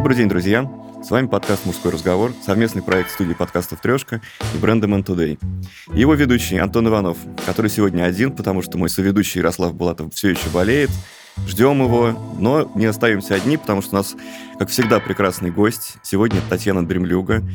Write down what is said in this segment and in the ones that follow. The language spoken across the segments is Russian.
Добрый день, друзья! С вами подкаст «Мужской разговор», совместный проект студии подкастов «Трешка» и бренда Man Today. его ведущий Антон Иванов, который сегодня один, потому что мой соведущий Ярослав Булатов все еще болеет. Ждем его, но не остаемся одни, потому что у нас, как всегда, прекрасный гость. Сегодня Татьяна Дремлюга,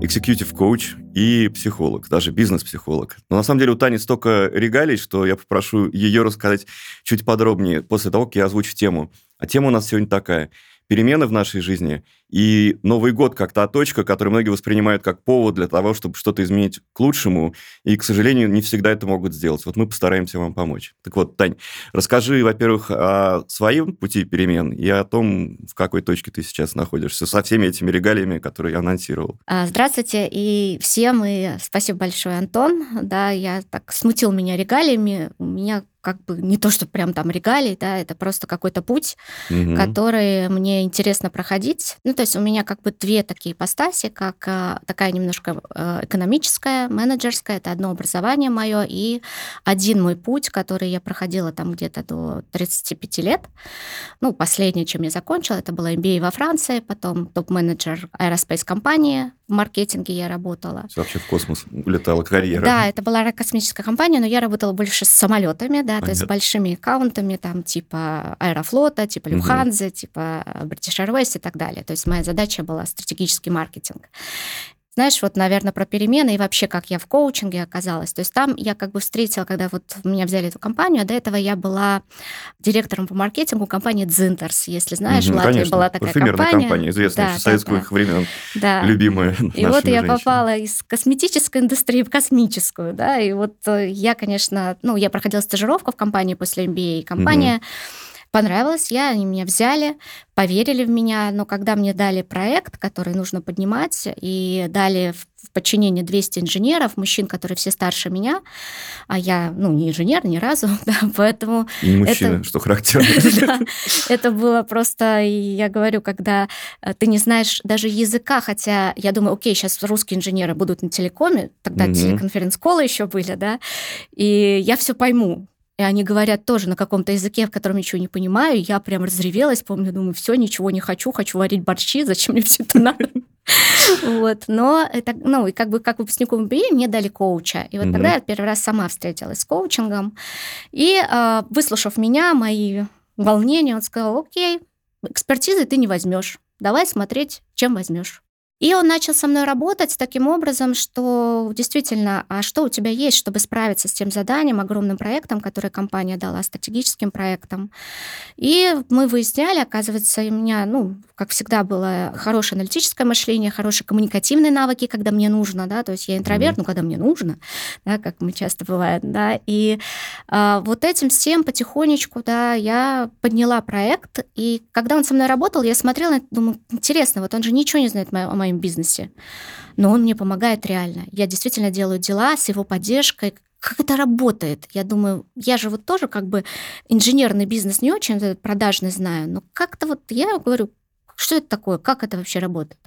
экзекьютив коуч и психолог, даже бизнес-психолог. Но на самом деле у Тани столько регалий, что я попрошу ее рассказать чуть подробнее после того, как я озвучу тему. А тема у нас сегодня такая – перемены в нашей жизни, и Новый год как та точка, которую многие воспринимают как повод для того, чтобы что-то изменить к лучшему, и, к сожалению, не всегда это могут сделать. Вот мы постараемся вам помочь. Так вот, Тань, расскажи, во-первых, о своем пути перемен и о том, в какой точке ты сейчас находишься, со всеми этими регалиями, которые я анонсировал. А, здравствуйте и всем, и спасибо большое, Антон. Да, я так смутил меня регалиями. У меня как бы не то, что прям там регалий, да, это просто какой-то путь, угу. который мне интересно проходить. Ну, то есть у меня как бы две такие ипостаси, как э, такая немножко э, экономическая, менеджерская, это одно образование мое, и один мой путь, который я проходила там где-то до 35 лет. Ну, последнее, чем я закончила, это было MBA во Франции, потом топ-менеджер аэроспейс компании, в маркетинге я работала. Вообще в космос улетала карьера. Да, это была космическая компания, но я работала больше с самолетами, да, Понятно. то есть с большими аккаунтами, там, типа Аэрофлота, типа Люфханзы, угу. типа British Airways и так далее. То есть моя задача была стратегический маркетинг. Знаешь, вот, наверное, про перемены и вообще, как я в коучинге оказалась. То есть там я как бы встретила, когда вот меня взяли эту компанию, а до этого я была директором по маркетингу компании Дзинтерс, если знаешь, угу, в Латвии конечно. была такая компания. компания, известная да, с советских да, времен, да. любимая И вот я женщины. попала из косметической индустрии в космическую, да, и вот э, я, конечно, ну, я проходила стажировку в компании после MBA, и компания... Угу понравилось, я, они меня взяли, поверили в меня, но когда мне дали проект, который нужно поднимать, и дали в подчинение 200 инженеров, мужчин, которые все старше меня, а я, ну, не инженер ни разу, да, поэтому... И не мужчина, это, что характерно. это было просто, я говорю, когда э, ты не знаешь даже языка, хотя я думаю, окей, сейчас русские инженеры будут на телекоме, тогда телеконференц-колы еще были, да, и я все пойму, и они говорят тоже на каком-то языке, в котором ничего не понимаю. Я прям разревелась, помню, думаю, все, ничего не хочу, хочу варить борщи, зачем мне все это надо? Вот, но это, ну, и как бы как выпускнику MBA мне дали коуча. И вот тогда я первый раз сама встретилась с коучингом. И а, выслушав меня, мои волнения, он сказал, окей, экспертизы ты не возьмешь. Давай смотреть, чем возьмешь. И он начал со мной работать таким образом, что действительно, а что у тебя есть, чтобы справиться с тем заданием, огромным проектом, который компания дала, стратегическим проектом. И мы выясняли, оказывается, у меня, ну, как всегда, было хорошее аналитическое мышление, хорошие коммуникативные навыки, когда мне нужно, да, то есть я интроверт, mm-hmm. ну, когда мне нужно, да, как мы часто бывает, да, и а, вот этим всем потихонечку, да, я подняла проект, и когда он со мной работал, я смотрела, думаю, интересно, вот он же ничего не знает о моем своем бизнесе. Но он мне помогает реально. Я действительно делаю дела с его поддержкой, как это работает? Я думаю, я же вот тоже как бы инженерный бизнес не очень продажный знаю, но как-то вот я говорю, что это такое, как это вообще работает?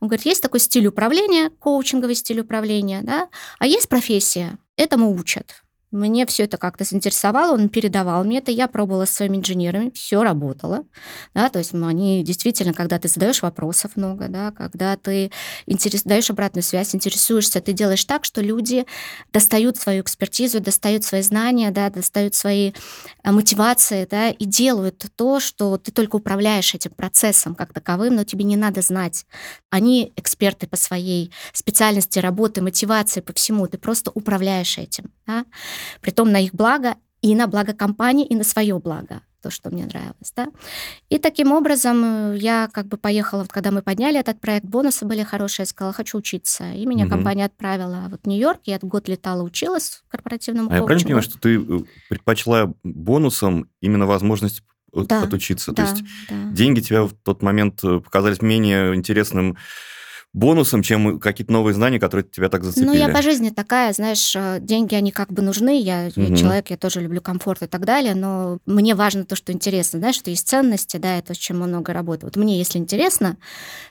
Он говорит, есть такой стиль управления, коучинговый стиль управления, да, а есть профессия, этому учат. Мне все это как-то заинтересовало, он передавал мне это, я пробовала с своими инженерами, все работало, да, то есть они действительно, когда ты задаешь вопросов много, да, когда ты интерес, даешь обратную связь, интересуешься, ты делаешь так, что люди достают свою экспертизу, достают свои знания, да, достают свои э, мотивации, да, и делают то, что ты только управляешь этим процессом как таковым, но тебе не надо знать. Они эксперты по своей специальности работы, мотивации, по всему, ты просто управляешь этим, да притом на их благо и на благо компании, и на свое благо то, что мне нравилось, да. И таким образом э, я как бы поехала, когда мы подняли этот проект, бонусы были хорошие, я сказала, хочу учиться. И меня угу. компания отправила вот в Нью-Йорк, я год летала, училась в корпоративном А я правильно понимаю, что ты э, предпочла бонусом именно возможность да, отучиться? Да, то есть да. деньги тебе в тот момент э, показались менее интересным бонусом, чем какие-то новые знания, которые тебя так зацепили. Ну, я по жизни такая, знаешь, э, деньги, они как бы нужны, я, угу. я человек, я тоже люблю комфорт и так далее, но мне важно то, что интересно, знаешь, что есть ценности, да, это чем много работаю. Вот мне, если интересно,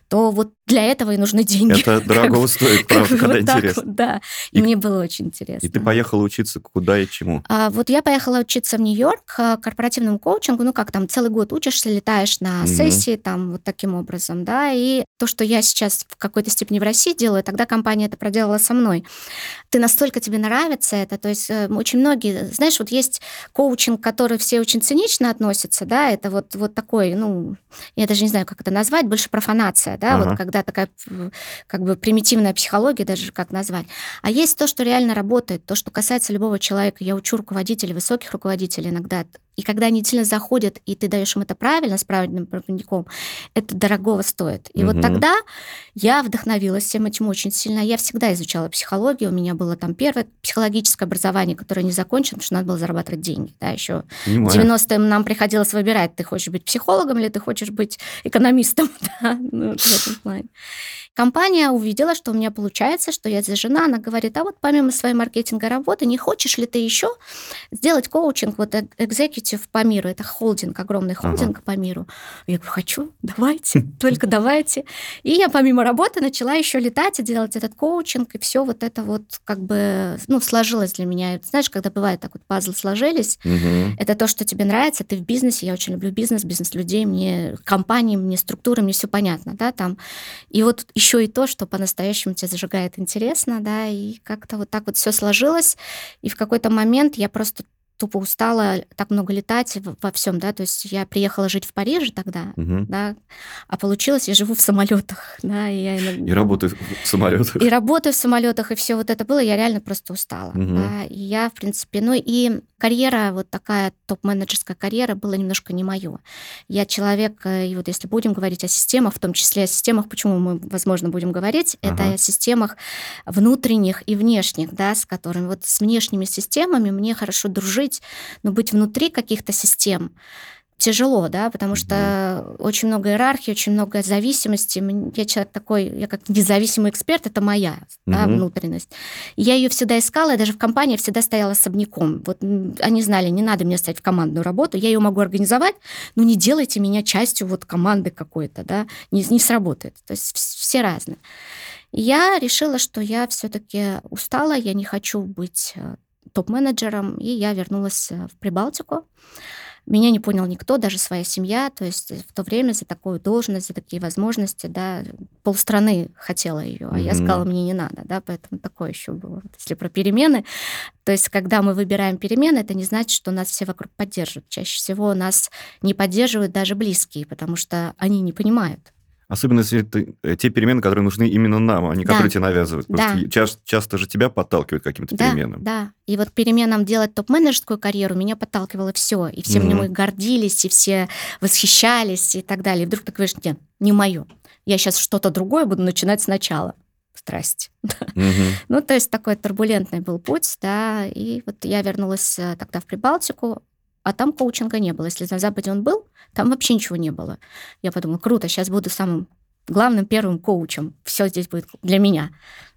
то вот для этого и нужны деньги. Это дорого стоит, правда, когда интересно. Да, и мне было очень интересно. И ты поехала учиться куда и чему? А, вот я поехала учиться в Нью-Йорк э, корпоративному коучингу, ну как там, целый год учишься, летаешь на сессии, там вот таким образом, да, и то, что я сейчас в какой-то степени в России делаю, тогда компания это проделала со мной. Ты настолько тебе нравится это, то есть э, очень многие, знаешь, вот есть коучинг, который все очень цинично относятся, да, это вот, вот такой, ну, я даже не знаю, как это назвать, больше профанация, да, ага. вот когда такая как бы примитивная психология, даже как назвать. А есть то, что реально работает, то, что касается любого человека. Я учу руководителей, высоких руководителей иногда и когда они сильно заходят, и ты даешь им это правильно, с правильным проводником, это дорогого стоит. И угу. вот тогда я вдохновилась всем этим очень сильно. Я всегда изучала психологию. У меня было там первое психологическое образование, которое не закончено, потому что надо было зарабатывать деньги. Да, еще Понимаю. в 90-е нам приходилось выбирать, ты хочешь быть психологом или ты хочешь быть экономистом. Да? Ну, в этом плане. Компания увидела, что у меня получается, что я зажжена. Она говорит, а вот помимо своей маркетинга работы, не хочешь ли ты еще сделать коучинг, вот экзекутив по миру? Это холдинг, огромный холдинг ага. по миру. Я говорю, хочу, давайте, только давайте. И я помимо работы начала еще летать и делать этот коучинг, и все вот это вот как бы, ну, сложилось для меня. Знаешь, когда бывает так вот пазлы сложились, угу. это то, что тебе нравится, ты в бизнесе, я очень люблю бизнес, бизнес-людей, мне компании, мне структуры, мне все понятно, да, там. И вот еще и то, что по-настоящему тебя зажигает интересно, да, и как-то вот так вот все сложилось, и в какой-то момент я просто тупо устала так много летать во всем, да, то есть я приехала жить в Париже тогда, угу. да, а получилось, я живу в самолетах, да, и я и работаю в самолетах, и работаю в самолетах, и все вот это было, я реально просто устала, угу. да, и я в принципе, ну и карьера вот такая топ-менеджерская карьера была немножко не мое. Я человек, э, и вот если будем говорить о системах, в том числе о системах, почему мы, возможно, будем говорить, ага. это о системах внутренних и внешних, да, с которыми вот с внешними системами мне хорошо дружить, но быть внутри каких-то систем тяжело, да, потому что mm-hmm. очень много иерархии, очень много зависимости. Я человек такой, я как независимый эксперт, это моя mm-hmm. да, внутренность. я ее всегда искала, я даже в компании всегда стояла особняком. Вот они знали, не надо мне стать в командную работу, я ее могу организовать, но не делайте меня частью вот команды какой-то, да, не, не сработает. То есть все разные. я решила, что я все-таки устала, я не хочу быть э, топ-менеджером, и я вернулась э, в Прибалтику. Меня не понял никто, даже своя семья. То есть в то время за такую должность, за такие возможности, да, полстраны хотела ее, а mm-hmm. я сказала, мне не надо, да, поэтому такое еще было. Если про перемены, то есть когда мы выбираем перемены, это не значит, что нас все вокруг поддерживают. Чаще всего нас не поддерживают даже близкие, потому что они не понимают. Особенно если это те перемены, которые нужны именно нам, а не да. которые тебе навязывают. Да. Часто, часто же тебя подталкивают к каким-то да, переменам. Да, и вот переменам делать топ-менеджерскую карьеру меня подталкивало все. И все mm-hmm. гордились, и все восхищались и так далее. И вдруг ты говоришь, нет, не мое. Я сейчас что-то другое буду начинать сначала. Страсть. Mm-hmm. ну, то есть такой турбулентный был путь, да. И вот я вернулась э, тогда в Прибалтику, а там коучинга не было. Если на Западе он был, там вообще ничего не было. Я подумала, круто, сейчас буду самым главным первым коучем. Все здесь будет для меня.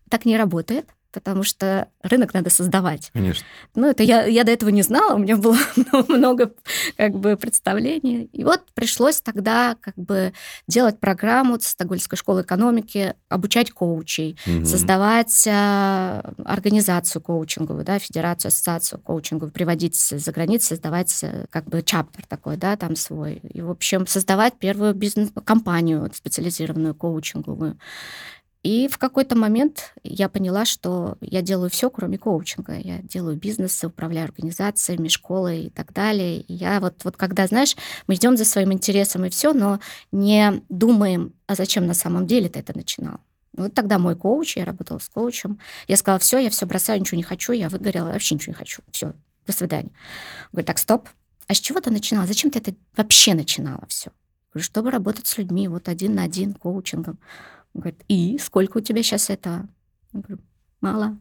Так не работает потому что рынок надо создавать. Конечно. Ну, это я, я до этого не знала, у меня было много как бы представлений. И вот пришлось тогда как бы делать программу Стокгольмской школы экономики, обучать коучей, угу. создавать а, организацию коучинговую, да, федерацию, ассоциацию коучинговую, приводить за границу, создавать э, как бы чаптер такой, да, там свой. И, в общем, создавать первую бизнес-компанию специализированную коучинговую. И в какой-то момент я поняла, что я делаю все, кроме коучинга. Я делаю бизнес, управляю организациями, школой и так далее. И я вот, вот когда, знаешь, мы идем за своим интересом и все, но не думаем, а зачем на самом деле ты это начинал. Вот тогда мой коуч, я работала с коучем, я сказала, все, я все бросаю, ничего не хочу, я выгорела, вообще ничего не хочу, все, до свидания. Говорит, так, стоп, а с чего ты начинала? Зачем ты это вообще начинала все? Говорю, чтобы работать с людьми, вот один на один, коучингом. Говорит, и сколько у тебя сейчас этого? Я говорю, мало.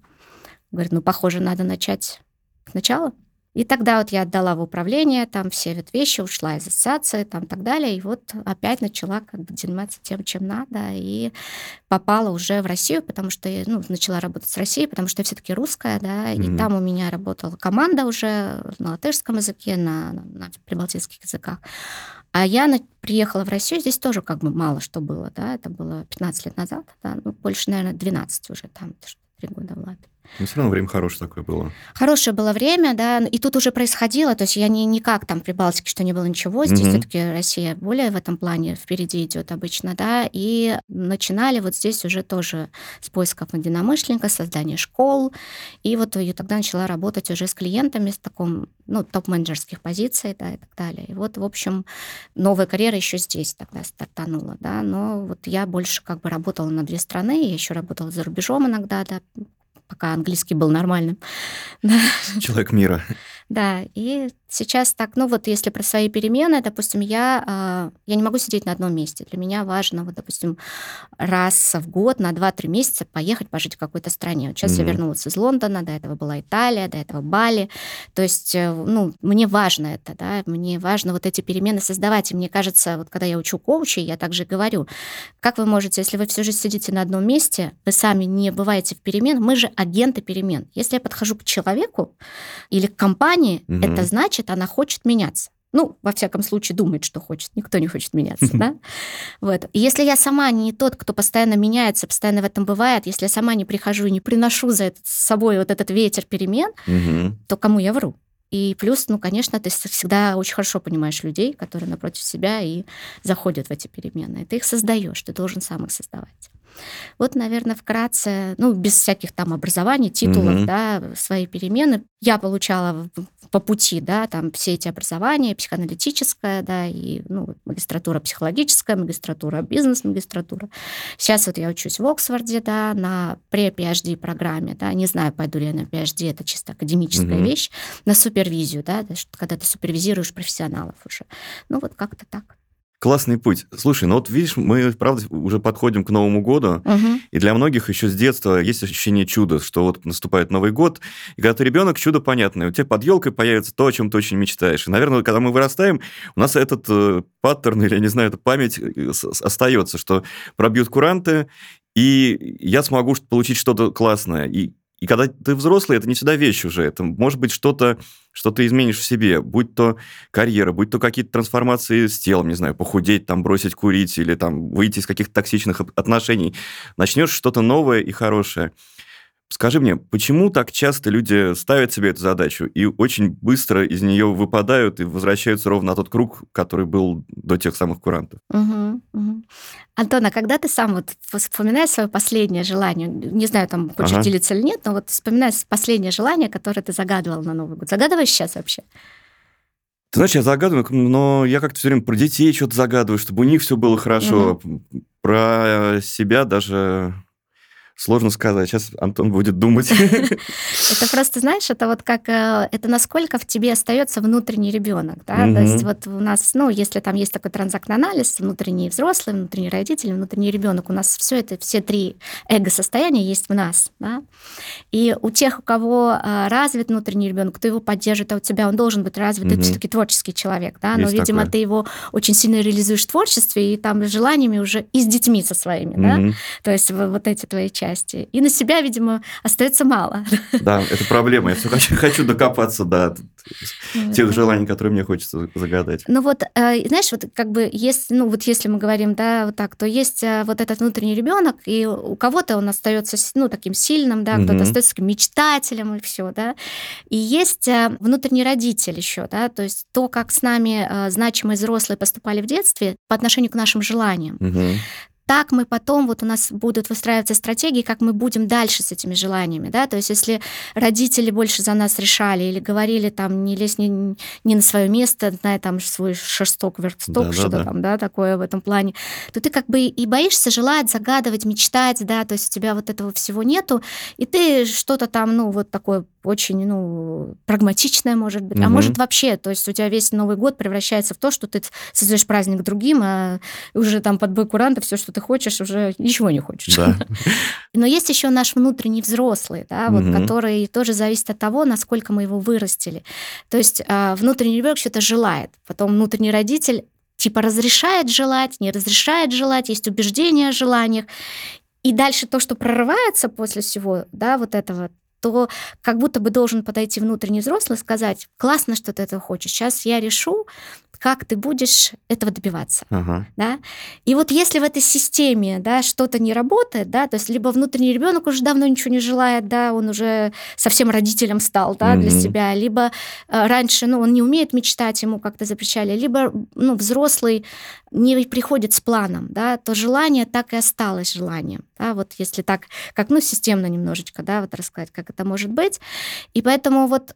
Говорит, ну, похоже, надо начать сначала. И тогда вот я отдала в управление там все вот вещи, ушла из ассоциации там так далее. И вот опять начала как бы заниматься тем, чем надо. И попала уже в Россию, потому что ну, начала работать с Россией, потому что я все-таки русская, да, mm-hmm. и там у меня работала команда уже на латышском языке, на, на, на прибалтийских языках. А я на, приехала в Россию, здесь тоже как бы мало что было, да, это было 15 лет назад, да, ну, больше, наверное, 12 уже там, три года в Латвии. Ну, все равно время хорошее такое было. Хорошее было время, да, и тут уже происходило, то есть я не, не как там при Балтике, что не было ничего, здесь угу. все-таки Россия более в этом плане впереди идет обычно, да, и начинали вот здесь уже тоже с поисков единомышленника, создания школ, и вот я тогда начала работать уже с клиентами с таком, ну, топ-менеджерских позиций, да, и так далее. И вот, в общем, новая карьера еще здесь тогда стартанула, да, но вот я больше как бы работала на две страны, я еще работала за рубежом иногда, да, пока английский был нормальным. Человек мира. Да, и сейчас так, ну вот если про свои перемены, допустим, я, а, я не могу сидеть на одном месте. Для меня важно, вот, допустим, раз в год на 2-3 месяца поехать пожить в какой-то стране. Вот сейчас mm-hmm. я вернулась из Лондона, до этого была Италия, до этого Бали. То есть, э, ну, мне важно это, да, мне важно вот эти перемены создавать. И мне кажется, вот когда я учу коучей, я также говорю, как вы можете, если вы всю жизнь сидите на одном месте, вы сами не бываете в перемен, мы же агенты перемен. Если я подхожу к человеку или к компании, угу. это значит, она хочет меняться. Ну, во всяком случае, думает, что хочет. Никто не хочет меняться, да? Вот. И если я сама не тот, кто постоянно меняется, постоянно в этом бывает, если я сама не прихожу и не приношу за это, с собой вот этот ветер перемен, то кому я вру? И плюс, ну, конечно, ты всегда очень хорошо понимаешь людей, которые напротив себя и заходят в эти перемены. И ты их создаешь, ты должен сам их создавать. Вот, наверное, вкратце, ну, без всяких там образований, титулов, mm-hmm. да, свои перемены. Я получала по пути, да, там все эти образования, психоаналитическое, да, и, ну, магистратура психологическая, магистратура бизнес, магистратура. Сейчас вот я учусь в Оксфорде, да, на пре-PhD программе, да, не знаю, пойду ли я на PhD, это чисто академическая mm-hmm. вещь, на супервизию, да, когда ты супервизируешь профессионалов уже. Ну, вот как-то так. Классный путь. Слушай, ну вот видишь, мы, правда, уже подходим к Новому году, угу. и для многих еще с детства есть ощущение чуда, что вот наступает Новый год, и когда ты ребенок, чудо понятное. У тебя под елкой появится то, о чем ты очень мечтаешь. И, наверное, когда мы вырастаем, у нас этот э, паттерн, или, я не знаю, эта память э, остается, что пробьют куранты, и я смогу получить что-то классное. И и когда ты взрослый, это не всегда вещь уже. Это может быть что-то, что ты изменишь в себе, будь то карьера, будь то какие-то трансформации с телом, не знаю, похудеть, там, бросить курить или там выйти из каких-то токсичных отношений. Начнешь что-то новое и хорошее. Скажи мне, почему так часто люди ставят себе эту задачу и очень быстро из нее выпадают и возвращаются ровно на тот круг, который был до тех самых курантов? Угу, угу. Антон, а когда ты сам вот вспоминаешь свое последнее желание, не знаю, там хочешь ага. делиться или нет, но вот вспоминаешь последнее желание, которое ты загадывал на Новый год. Загадываешь сейчас вообще? Ты знаешь, я загадываю, но я как-то все время про детей что-то загадываю, чтобы у них все было хорошо. Угу. Про себя даже Сложно сказать. Сейчас Антон будет думать. Это просто, знаешь, это вот как... Э, это насколько в тебе остается внутренний ребенок, да? То есть вот у нас, ну, если там есть такой транзактный анализ, внутренний взрослый, внутренний родитель, внутренний ребенок, у нас все это, все три эго-состояния есть в нас, да? И у тех, у кого э, развит внутренний ребенок, кто его поддерживает, а у тебя он должен быть развит, ты все-таки творческий человек, да? Но, видимо, ты его очень сильно реализуешь в творчестве и там желаниями уже и с детьми со своими, да? То есть вот эти твои части части. И на себя, видимо, остается мало. Да, это проблема. Я все хочу, хочу докопаться до тех желаний, которые мне хочется загадать. Ну вот, э, знаешь, вот как бы есть, ну вот если мы говорим, да, вот так, то есть э, вот этот внутренний ребенок, и у кого-то он остается, ну, таким сильным, да, кто-то остается таким мечтателем и все, да. И есть э, внутренний родитель еще, да, то есть то, как с нами значимые взрослые поступали в детстве по отношению к нашим желаниям так мы потом, вот у нас будут выстраиваться стратегии, как мы будем дальше с этими желаниями, да, то есть если родители больше за нас решали или говорили там, не лезь не, не на свое место, знай там свой шесток, версток, да, что-то да, да. там, да, такое в этом плане, то ты как бы и боишься желать, загадывать, мечтать, да, то есть у тебя вот этого всего нету, и ты что-то там, ну, вот такое очень, ну, прагматичная, может быть, угу. а может вообще, то есть у тебя весь Новый год превращается в то, что ты создаешь праздник другим, а уже там под бой куранта все, что ты хочешь, уже ничего не хочешь. Да. Но есть еще наш внутренний взрослый, да, вот, угу. который тоже зависит от того, насколько мы его вырастили. То есть а, внутренний ребенок что-то желает, потом внутренний родитель типа разрешает желать, не разрешает желать, есть убеждения о желаниях. И дальше то, что прорывается после всего, да, вот этого, то как будто бы должен подойти внутренний взрослый и сказать, классно, что ты это хочешь, сейчас я решу, как ты будешь этого добиваться. Ага. Да? И вот если в этой системе да, что-то не работает, да, то есть либо внутренний ребенок уже давно ничего не желает, да, он уже совсем родителем стал да, угу. для себя, либо э, раньше ну, он не умеет мечтать, ему как-то запрещали, либо ну, взрослый не приходит с планом, да, то желание так и осталось желанием. Да, вот если так, как ну, системно немножечко да, вот рассказать, как это может быть. И поэтому вот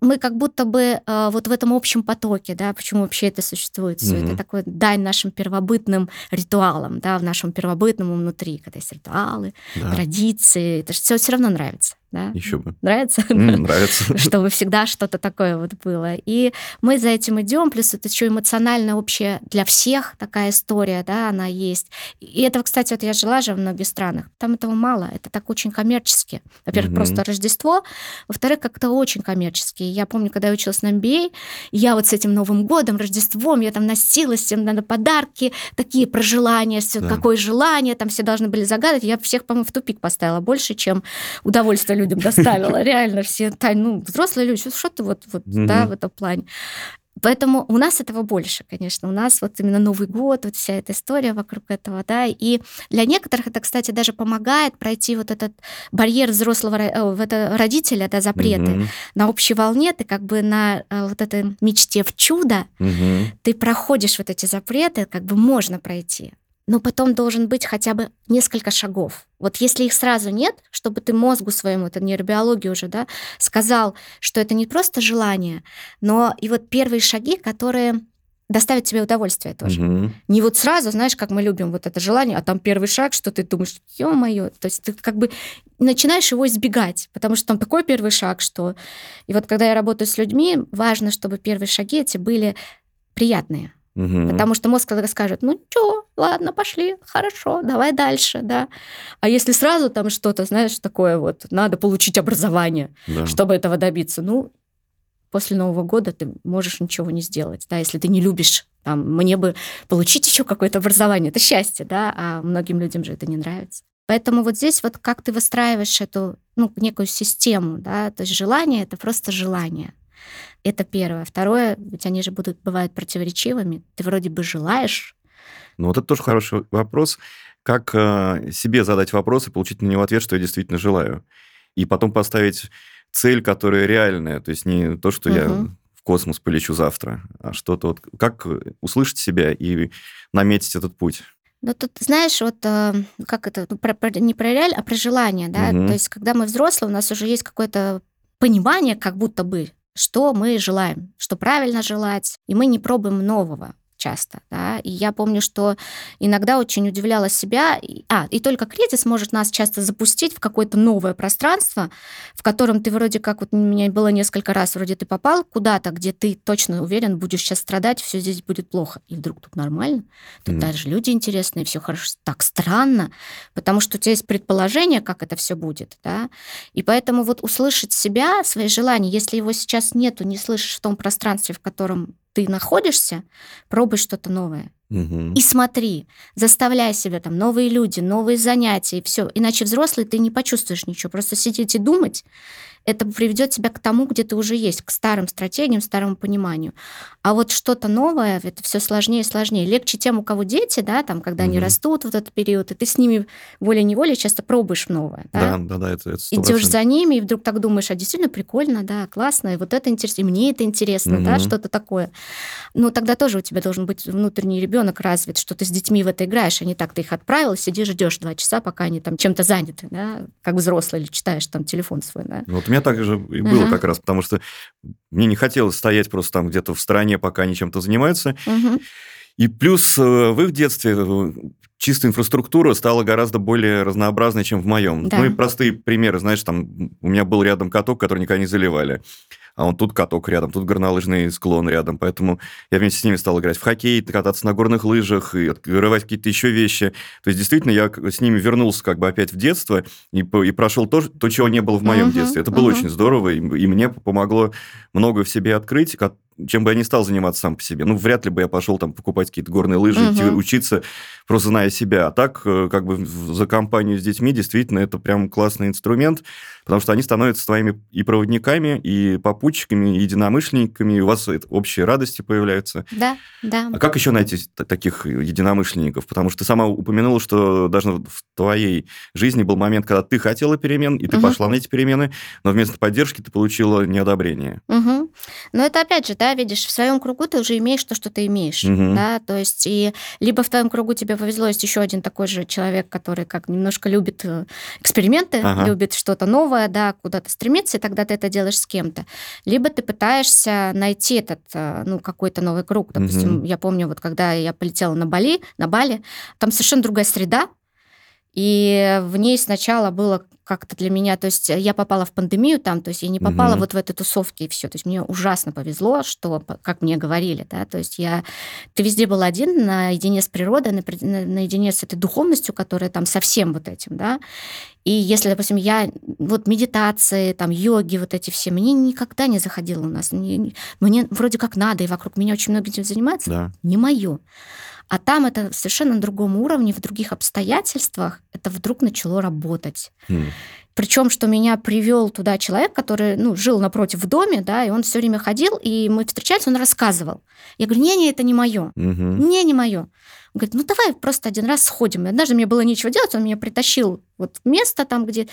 мы как будто бы э, вот в этом общем потоке, да, почему вообще это существует, все mm-hmm. это такой дань нашим первобытным ритуалам, да, в нашем первобытном внутри, когда есть ритуалы, да. традиции, это же все все равно нравится да? Еще бы. Нравится? Mm, нравится. Чтобы всегда что-то такое вот было. И мы за этим идем, плюс это еще эмоционально общая для всех такая история, да, она есть. И этого, кстати, вот я жила же в многих странах, там этого мало, это так очень коммерчески. Во-первых, mm-hmm. просто Рождество, во-вторых, как-то очень коммерчески. Я помню, когда я училась на MBA, я вот с этим Новым годом, Рождеством, я там носилась, всем надо подарки, такие про желания, все, да. какое желание, там все должны были загадать. Я всех, по-моему, в тупик поставила больше, чем удовольствие людям доставила. Реально все, Тань, ну, взрослые люди, что ты вот, вот да, в этом плане. Поэтому у нас этого больше, конечно. У нас вот именно Новый год, вот вся эта история вокруг этого, да. И для некоторых это, кстати, даже помогает пройти вот этот барьер взрослого э, это родителя, да, запреты. Угу. На общей волне ты как бы на э, вот этой мечте в чудо, угу. ты проходишь вот эти запреты, как бы можно пройти но потом должен быть хотя бы несколько шагов. Вот если их сразу нет, чтобы ты мозгу своему, это нейробиология уже, да, сказал, что это не просто желание, но и вот первые шаги, которые доставят тебе удовольствие тоже. Угу. Не вот сразу, знаешь, как мы любим вот это желание, а там первый шаг, что ты думаешь, ё-моё, то есть ты как бы начинаешь его избегать, потому что там такой первый шаг, что... И вот когда я работаю с людьми, важно, чтобы первые шаги эти были приятные. Угу. Потому что мозг когда скажет, ну что, ладно, пошли, хорошо, давай дальше, да. А если сразу там что-то, знаешь, такое вот, надо получить образование, да. чтобы этого добиться, ну, после Нового года ты можешь ничего не сделать, да, если ты не любишь, там, мне бы получить еще какое-то образование, это счастье, да, а многим людям же это не нравится. Поэтому вот здесь вот как ты выстраиваешь эту, ну, некую систему, да, то есть желание — это просто желание. Это первое. Второе, ведь они же будут, бывают противоречивыми. Ты вроде бы желаешь. Ну, вот это тоже хороший вопрос. Как э, себе задать вопрос и получить на него ответ, что я действительно желаю. И потом поставить цель, которая реальная. То есть не то, что угу. я в космос полечу завтра, а что-то вот... Как услышать себя и наметить этот путь? Ну, тут, знаешь, вот э, как это, ну, про, про, не про реаль, а про желание, да, угу. то есть когда мы взрослые, у нас уже есть какое-то понимание, как будто бы, что мы желаем, что правильно желать, и мы не пробуем нового часто. Да? И я помню, что иногда очень удивляла себя. А, и только кризис может нас часто запустить в какое-то новое пространство, в котором ты вроде как, вот у меня было несколько раз, вроде ты попал куда-то, где ты точно уверен, будешь сейчас страдать, все здесь будет плохо. И вдруг тут нормально. Тут mm. даже люди интересные, все хорошо. Так странно, потому что у тебя есть предположение, как это все будет. Да? И поэтому вот услышать себя, свои желания, если его сейчас нету, не слышишь в том пространстве, в котором ты находишься, пробуй что-то новое. Угу. И смотри, заставляй себя там новые люди, новые занятия, и все. Иначе взрослый ты не почувствуешь ничего. Просто сидеть и думать, это приведет тебя к тому, где ты уже есть, к старым стратегиям, старому пониманию. А вот что-то новое, это все сложнее и сложнее. Легче тем, у кого дети, да, там, когда угу. они растут в этот период, и ты с ними волей-неволей часто пробуешь новое. Да, да, да, да это, это Идешь за ними, и вдруг так думаешь, а действительно прикольно, да, классно, и вот это интересно, и мне это интересно, угу. да, что-то такое. Ну, тогда тоже у тебя должен быть внутренний ребенок развит, что ты с детьми в это играешь, а не так ты их отправил, сидишь, ждешь два часа, пока они там чем-то заняты, да, как взрослый, или читаешь там телефон свой, да. Вот меня так же и было uh-huh. как раз, потому что мне не хотелось стоять просто там где-то в стороне, пока они чем-то занимаются. Uh-huh. И плюс э, в их детстве э, чисто инфраструктура стала гораздо более разнообразной, чем в моем. Да. Ну и простые примеры, знаешь, там у меня был рядом каток, который никогда не заливали а он тут каток рядом, тут горнолыжный склон рядом, поэтому я вместе с ними стал играть в хоккей, кататься на горных лыжах и открывать какие-то еще вещи. То есть, действительно, я с ними вернулся как бы опять в детство и, и прошел то, то, чего не было в моем uh-huh, детстве. Это было uh-huh. очень здорово, и, и мне помогло много в себе открыть, чем бы я не стал заниматься сам по себе. Ну, вряд ли бы я пошел там покупать какие-то горные лыжи, угу. идти учиться, просто зная себя. А так, э, как бы за компанию с детьми, действительно, это прям классный инструмент, потому что они становятся твоими и проводниками, и попутчиками, и единомышленниками, и у вас общие радости появляются. Да, да. А как еще найти таких единомышленников? Потому что ты сама упомянула, что даже в твоей жизни был момент, когда ты хотела перемен, и ты угу. пошла на эти перемены, но вместо поддержки ты получила неодобрение. Угу. Но это опять же, да, видишь, в своем кругу ты уже имеешь то, что ты имеешь, угу. да, то есть и либо в твоем кругу тебе повезло, есть еще один такой же человек, который как немножко любит э, эксперименты, ага. любит что-то новое, да, куда-то стремиться, и тогда ты это делаешь с кем-то. Либо ты пытаешься найти этот, э, ну, какой-то новый круг. Допустим, угу. я помню, вот когда я полетела на Бали, на Бали, там совершенно другая среда, и в ней сначала было как-то для меня, то есть я попала в пандемию там, то есть я не попала угу. вот в эти тусовки и все, то есть мне ужасно повезло, что, как мне говорили, да, то есть я, ты везде был один, наедине с природой, наедине с этой духовностью, которая там совсем вот этим, да, и если, допустим, я вот медитации, там йоги, вот эти все, мне никогда не заходило у нас, мне, мне вроде как надо, и вокруг меня очень много этим занимается, да. не мое. А там это совершенно на другом уровне, в других обстоятельствах это вдруг начало работать. Mm. Причем, что меня привел туда человек, который ну, жил напротив в доме, да, и он все время ходил, и мы встречались, он рассказывал. Я говорю, не, не, это не мое, mm-hmm. не, не мое. Он говорит, ну давай просто один раз сходим. И однажды мне было нечего делать, он меня притащил вот в место там, где...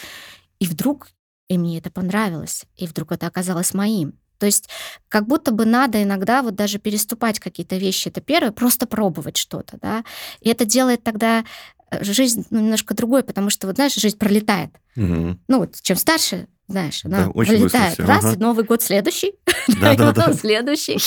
И вдруг, и мне это понравилось, и вдруг это оказалось моим. То есть как будто бы надо иногда вот даже переступать какие-то вещи. Это первое, просто пробовать что-то, да. И это делает тогда э, жизнь ну, немножко другой, потому что, вот знаешь, жизнь пролетает. Угу. Ну вот, чем старше, знаешь, она да, очень вылетает. Раз, ага. Новый год следующий, да, да, да. следующий.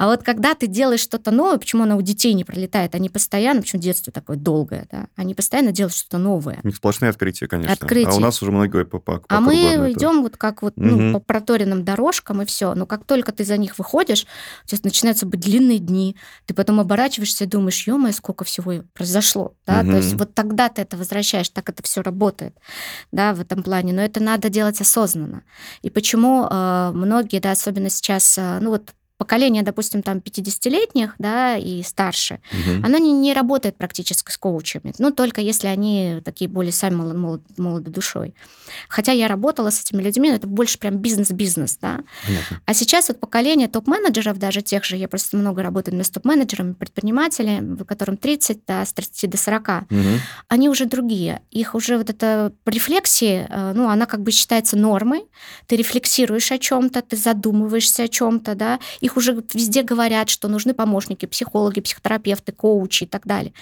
А вот когда ты делаешь что-то новое, почему она у детей не пролетает? Они постоянно, почему детство такое долгое, да? Они постоянно делают что-то новое. У них сплошные открытия, конечно. Открытия. А у нас уже многое по, по, по А мы идем вот как вот угу. ну, по проторенным дорожкам и все. Но как только ты за них выходишь, у тебя начинаются быть длинные дни, ты потом оборачиваешься и думаешь, ё сколько всего произошло, да? Угу. То есть вот тогда ты это возвращаешь, так это все работает, да, в этом плане. Но это надо делать осознанно. И почему э, многие, да, особенно сейчас, э, ну вот поколение, допустим, там 50-летних, да, и старше, угу. оно не, не работает практически с коучами, ну, только если они такие более сами молод, молод, молоды душой. Хотя я работала с этими людьми, но это больше прям бизнес-бизнес, да. Понятно. А сейчас вот поколение топ-менеджеров, даже тех же, я просто много работаю с топ-менеджерами, предпринимателями, которым 30, да, с 30 до 40, угу. они уже другие. Их уже вот эта рефлексия, э, ну, она как бы считается нормой, ты рефлексируешь о чем-то, ты задумываешься о чем-то, да, и их уже везде говорят, что нужны помощники, психологи, психотерапевты, коучи и так далее.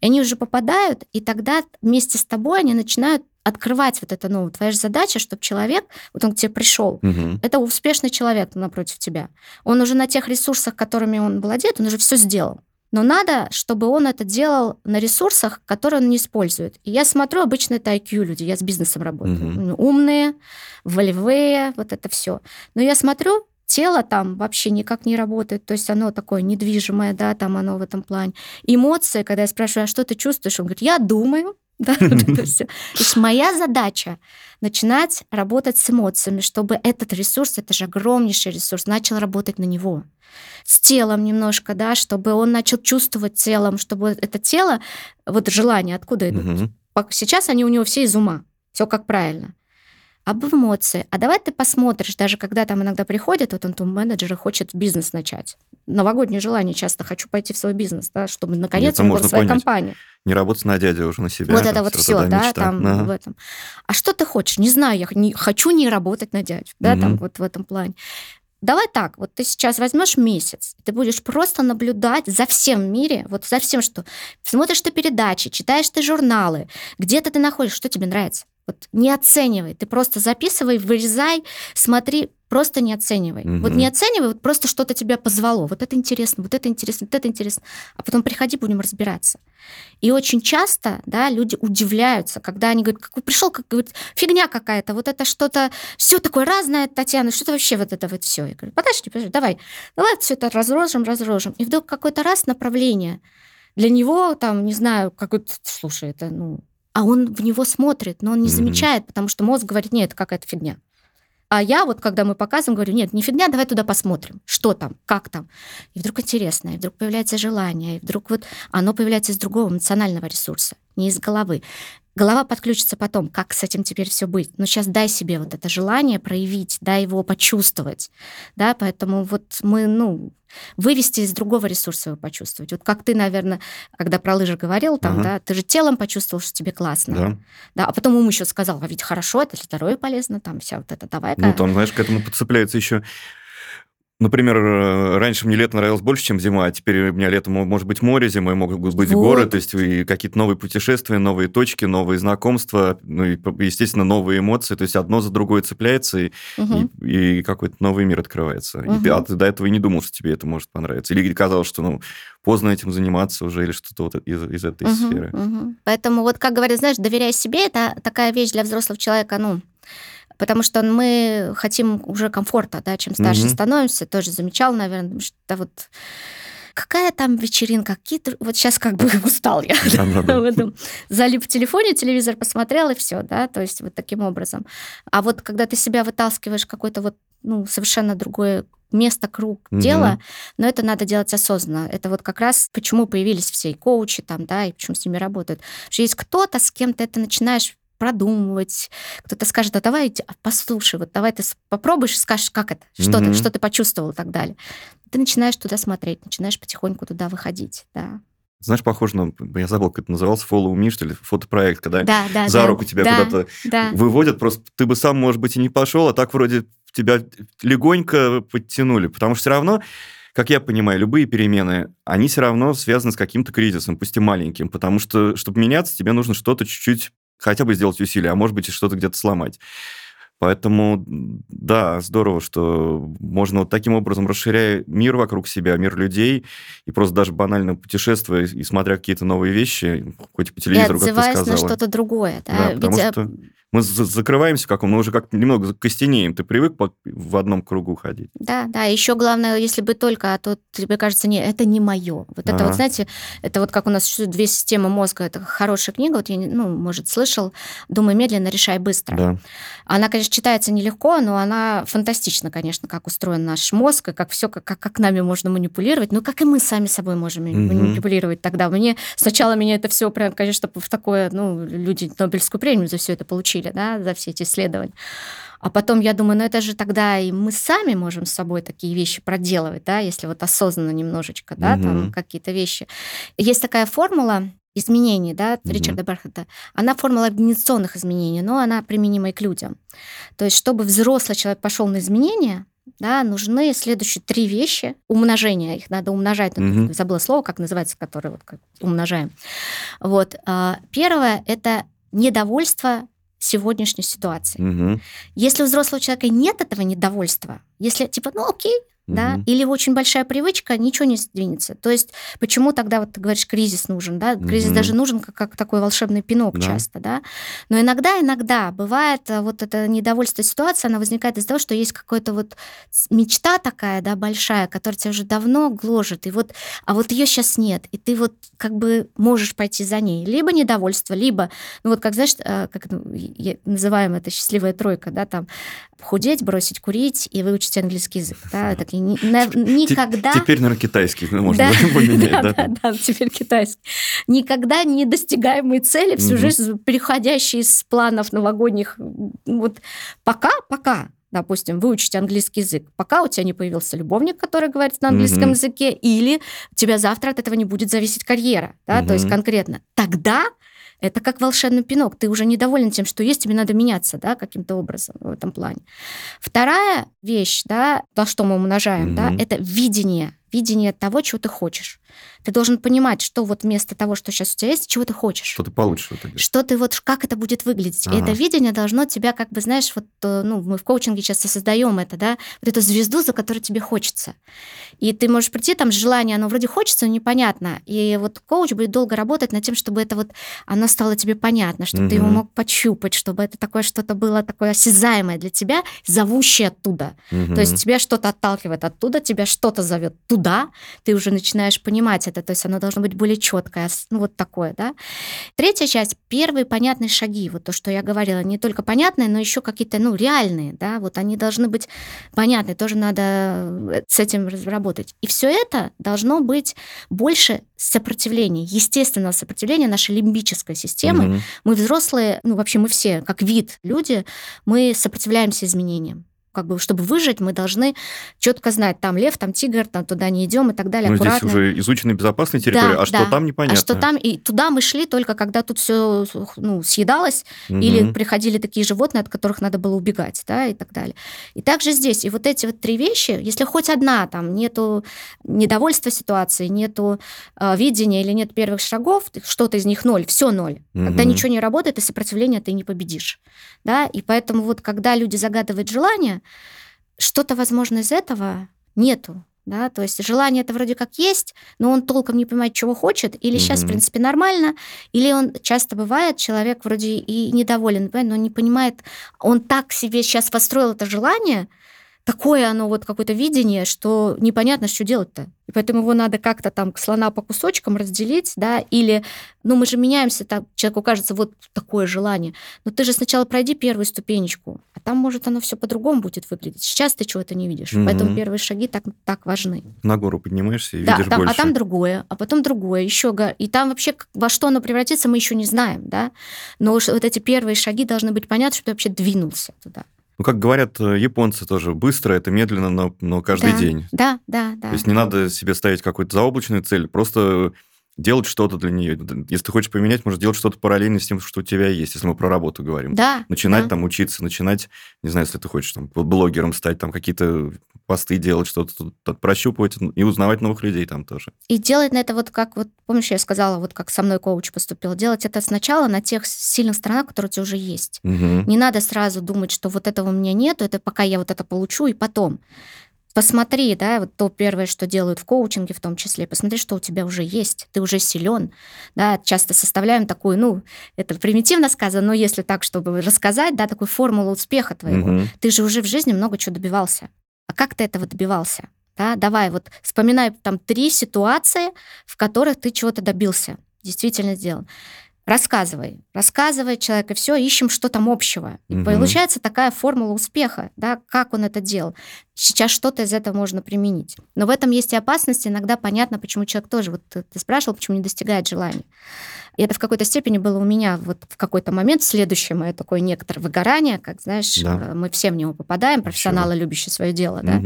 И они уже попадают, и тогда вместе с тобой они начинают открывать вот это, ну, твоя же задача, чтобы человек, вот он к тебе пришел, угу. это успешный человек напротив тебя. Он уже на тех ресурсах, которыми он владеет, он уже все сделал. Но надо, чтобы он это делал на ресурсах, которые он не использует. И я смотрю, обычно это IQ люди, я с бизнесом работаю. Угу. Умные, волевые, вот это все. Но я смотрю, тело там вообще никак не работает, то есть оно такое недвижимое, да, там оно в этом плане. Эмоции, когда я спрашиваю, а что ты чувствуешь, он говорит, я думаю, да, это все. То есть моя задача начинать работать с эмоциями, чтобы этот ресурс, это же огромнейший ресурс, начал работать на него. С телом немножко, да, чтобы он начал чувствовать телом, чтобы это тело, вот желания откуда идут. Угу. Сейчас они у него все из ума, все как правильно об эмоции. А давай ты посмотришь, даже когда там иногда приходят, вот он там менеджер и хочет бизнес начать. Новогоднее желание часто хочу пойти в свой бизнес, да, чтобы наконец-то была своя компания. Не работать на дядю уже на себя. Вот это вот все, да, мечта. там ага. в этом. А что ты хочешь? Не знаю, я не, хочу не работать на дядю, да, угу. там вот в этом плане. Давай так, вот ты сейчас возьмешь месяц, ты будешь просто наблюдать за всем в мире, вот за всем, что смотришь ты передачи, читаешь ты журналы, где-то ты находишь, что тебе нравится. Вот не оценивай, ты просто записывай, вырезай, смотри, Просто не оценивай. Угу. Вот не оценивай, вот просто что-то тебя позвало. Вот это интересно, вот это интересно, вот это интересно. А потом приходи, будем разбираться. И очень часто, да, люди удивляются, когда они говорят, как пришел, как говорит, фигня какая-то, вот это что-то, все такое разное, Татьяна, что-то вообще вот это вот все. Я говорю, подожди, подожди, давай, давай все это разложим, разложим. И вдруг какой-то раз направление для него, там, не знаю, какой-то, слушай, это, ну, а он в него смотрит, но он не mm-hmm. замечает, потому что мозг говорит, нет, это какая-то фигня. А я вот, когда мы показываем, говорю, нет, не фигня, давай туда посмотрим, что там, как там. И вдруг интересно, и вдруг появляется желание, и вдруг вот оно появляется из другого эмоционального ресурса, не из головы. Голова подключится потом, как с этим теперь все быть. Но сейчас дай себе вот это желание проявить, дай его почувствовать. Да, поэтому вот мы, ну, вывести из другого ресурса его почувствовать. Вот как ты, наверное, когда про лыжи говорил, там, ага. да, ты же телом почувствовал, что тебе классно. Да. да. А потом ум еще сказал, а ведь хорошо, это для здоровья полезно, там вся вот это, давай-ка. Ну, там, знаешь, к этому подцепляется еще Например, э, раньше мне лето нравилось больше, чем зима, а теперь у меня летом может быть море, зимой могут быть вот. горы, то есть и какие-то новые путешествия, новые точки, новые знакомства, ну и, естественно, новые эмоции, то есть одно за другое цепляется, и, угу. и, и какой-то новый мир открывается. Угу. И ты, а ты до этого и не думал, что тебе это может понравиться. Или казалось, что ну, поздно этим заниматься уже, или что-то вот из, из этой угу, сферы. Угу. Поэтому вот, как говорят, знаешь, доверяй себе, это такая вещь для взрослого человека, ну, потому что мы хотим уже комфорта, да, чем старше угу. становимся, тоже замечал, наверное, что вот какая там вечеринка, какие вот сейчас как бы устал я в этом. Залип в телефоне, телевизор посмотрел и все, да, то есть вот таким образом. А вот когда ты себя вытаскиваешь какой-то вот ну, совершенно другое место, круг угу. дела, но это надо делать осознанно. Это вот как раз почему появились все и коучи там, да, и почему с ними работают. Потому что есть кто-то, с кем ты это начинаешь продумывать. Кто-то скажет, а давай, послушай, вот давай ты попробуешь, скажешь, как это, что, mm-hmm. ты, что ты почувствовал и так далее. Ты начинаешь туда смотреть, начинаешь потихоньку туда выходить, да. Знаешь, похоже на, я забыл, как это назывался, Follow Me, что ли, фотопроект, когда да, да, за да, руку тебя да, куда-то да. выводят, просто ты бы сам, может быть, и не пошел, а так вроде тебя легонько подтянули, потому что все равно как я понимаю, любые перемены, они все равно связаны с каким-то кризисом, пусть и маленьким, потому что, чтобы меняться, тебе нужно что-то чуть-чуть хотя бы сделать усилие, а может быть и что-то где-то сломать. Поэтому, да, здорово, что можно вот таким образом, расширяя мир вокруг себя, мир людей, и просто даже банально путешествуя и смотря какие-то новые вещи, хоть по телевизору, и как ты сказала. на что-то другое. Да? Да, потому Ведь... Э, что мы закрываемся как мы уже как немного костенеем. Ты привык в одном кругу ходить. Да, да. Еще главное, если бы только, а то тебе кажется, не, это не мое. Вот это вот, знаете, это вот как у нас существует две системы мозга. Это хорошая книга, вот я, ну, может, слышал. Думай медленно, решай быстро. Да. Она, конечно, читается нелегко, но она фантастична, конечно, как устроен наш мозг, и как все, как, как, как нами можно манипулировать. Ну, как и мы сами собой можем угу. манипулировать тогда. Мне сначала меня это все прям, конечно, в такое, ну, люди Нобелевскую премию за все это получили получили, да, за все эти исследования. А потом я думаю, ну это же тогда и мы сами можем с собой такие вещи проделывать, да, если вот осознанно немножечко, да, угу. там какие-то вещи. Есть такая формула изменений, да, угу. Ричарда Берхета. Она формула организационных изменений, но она применима и к людям. То есть, чтобы взрослый человек пошел на изменения, да, нужны следующие три вещи. Умножение, их надо умножать. Mm-hmm. Забыла слово, как называется, которое вот как умножаем. Вот. А, первое – это недовольство сегодняшней ситуации. Угу. Если у взрослого человека нет этого недовольства, если типа, ну окей, угу. да, или очень большая привычка, ничего не сдвинется. То есть почему тогда вот ты говоришь кризис нужен, да? Кризис угу. даже нужен как, как такой волшебный пинок да. часто, да. Но иногда, иногда бывает э, вот это недовольство ситуации, она возникает из-за того, что есть какая-то вот мечта такая, да, большая, которая тебя уже давно гложет, и вот, а вот ее сейчас нет, и ты вот как бы можешь пойти за ней. Либо недовольство, либо, ну вот как, знаешь, э, как ну, называем это счастливая тройка, да, там худеть, бросить курить и выучить английский язык, да, так никогда... Теперь, наверное, китайский можно поменять, да? Да, да, теперь китайский. Никогда недостигаемые цели, всю жизнь переходящие из планов новогодних, вот пока, пока, допустим, выучить английский язык, пока у тебя не появился любовник, который говорит на английском mm-hmm. языке, или у тебя завтра от этого не будет зависеть карьера, да, mm-hmm. то есть конкретно. Тогда это как волшебный пинок. Ты уже недоволен тем, что есть, тебе надо меняться, да, каким-то образом в этом плане. Вторая вещь, да, то, что мы умножаем, mm-hmm. да, это видение видение того, чего ты хочешь. Ты должен понимать, что вот вместо того, что сейчас у тебя есть, чего ты хочешь. Что ты получишь в итоге. Что ты вот, как это будет выглядеть. Ага. И это видение должно тебя, как бы, знаешь, вот, э, ну, мы в коучинге часто создаем это, да, вот эту звезду, за которую тебе хочется. И ты можешь прийти там с желанием, оно вроде хочется, но непонятно. И вот коуч будет долго работать над тем, чтобы это вот, оно стало тебе понятно, чтобы угу. ты его мог пощупать, чтобы это такое что-то было такое осязаемое для тебя, зовущее оттуда. Угу. То есть тебя что-то отталкивает оттуда, тебя что-то зовет туда, ты уже начинаешь понимать это, то есть оно должно быть более четкое, ну вот такое, да. Третья часть, первые понятные шаги, вот то, что я говорила, не только понятные, но еще какие-то, ну, реальные, да, вот они должны быть понятны, тоже надо э, с этим разработать. И все это должно быть больше сопротивления, естественного сопротивления нашей лимбической системы. Угу. Мы взрослые, ну вообще мы все, как вид, люди, мы сопротивляемся изменениям как бы, чтобы выжить, мы должны четко знать, там лев, там тигр, там туда не идем и так далее. Ну, здесь уже изученная безопасная территория, да, а что да. там непонятно. А что там, и туда мы шли только когда тут все ну, съедалось, угу. или приходили такие животные, от которых надо было убегать, да, и так далее. И также здесь, и вот эти вот три вещи, если хоть одна, там, нету недовольства ситуации, нету э, видения или нет первых шагов, что-то из них ноль, все ноль. Угу. Когда ничего не работает, и сопротивление ты не победишь, да, и поэтому вот когда люди загадывают желание, что-то, возможно, из этого нету. Да, то есть желание это вроде как есть, но он толком не понимает, чего хочет, или сейчас, в принципе, нормально, или он часто бывает, человек вроде и недоволен, но не понимает, он так себе сейчас построил это желание, такое оно вот какое-то видение, что непонятно, что делать-то. И поэтому его надо как-то там слона по кусочкам разделить, да, или, ну, мы же меняемся, так, человеку кажется, вот такое желание. Но ты же сначала пройди первую ступенечку, а там, может, оно все по-другому будет выглядеть. Сейчас ты чего-то не видишь, угу. поэтому первые шаги так, так важны. На гору поднимаешься и да, видишь там, больше. А там другое, а потом другое, еще и там вообще во что оно превратится, мы еще не знаем, да. Но вот эти первые шаги должны быть понятны, что ты вообще двинулся туда. Ну, как говорят э, японцы тоже, быстро это медленно, но, но каждый да, день. Да, да, да. То есть не надо себе ставить какую-то заоблачную цель, просто делать что-то для нее. Если ты хочешь поменять, можно делать что-то параллельно с тем, что у тебя есть, если мы про работу говорим. Да. Начинать да. там учиться, начинать, не знаю, если ты хочешь там блогером стать, там какие-то посты делать, что-то тут прощупывать и узнавать новых людей там тоже. И делать на это вот как, вот помнишь, я сказала, вот как со мной коуч поступил, делать это сначала на тех сильных сторонах, которые у тебя уже есть. Угу. Не надо сразу думать, что вот этого у меня нет, это пока я вот это получу, и потом посмотри, да, вот то первое, что делают в коучинге в том числе, посмотри, что у тебя уже есть, ты уже силен, да, часто составляем такую, ну, это примитивно сказано, но если так, чтобы рассказать, да, такую формулу успеха твоего, угу. ты же уже в жизни много чего добивался. А как ты этого добивался? Да, давай вот вспоминай там три ситуации, в которых ты чего-то добился, действительно сделал рассказывай, рассказывай человеку все, ищем что там общего. И угу. получается такая формула успеха, да, как он это делал. Сейчас что-то из этого можно применить. Но в этом есть и опасность, иногда понятно, почему человек тоже, вот ты, ты спрашивал, почему не достигает желания. И это в какой-то степени было у меня вот в какой-то момент, следующее мое такое некоторое выгорание, как, знаешь, да. Э, мы все в него попадаем, профессионалы, любящие свое дело, угу. да.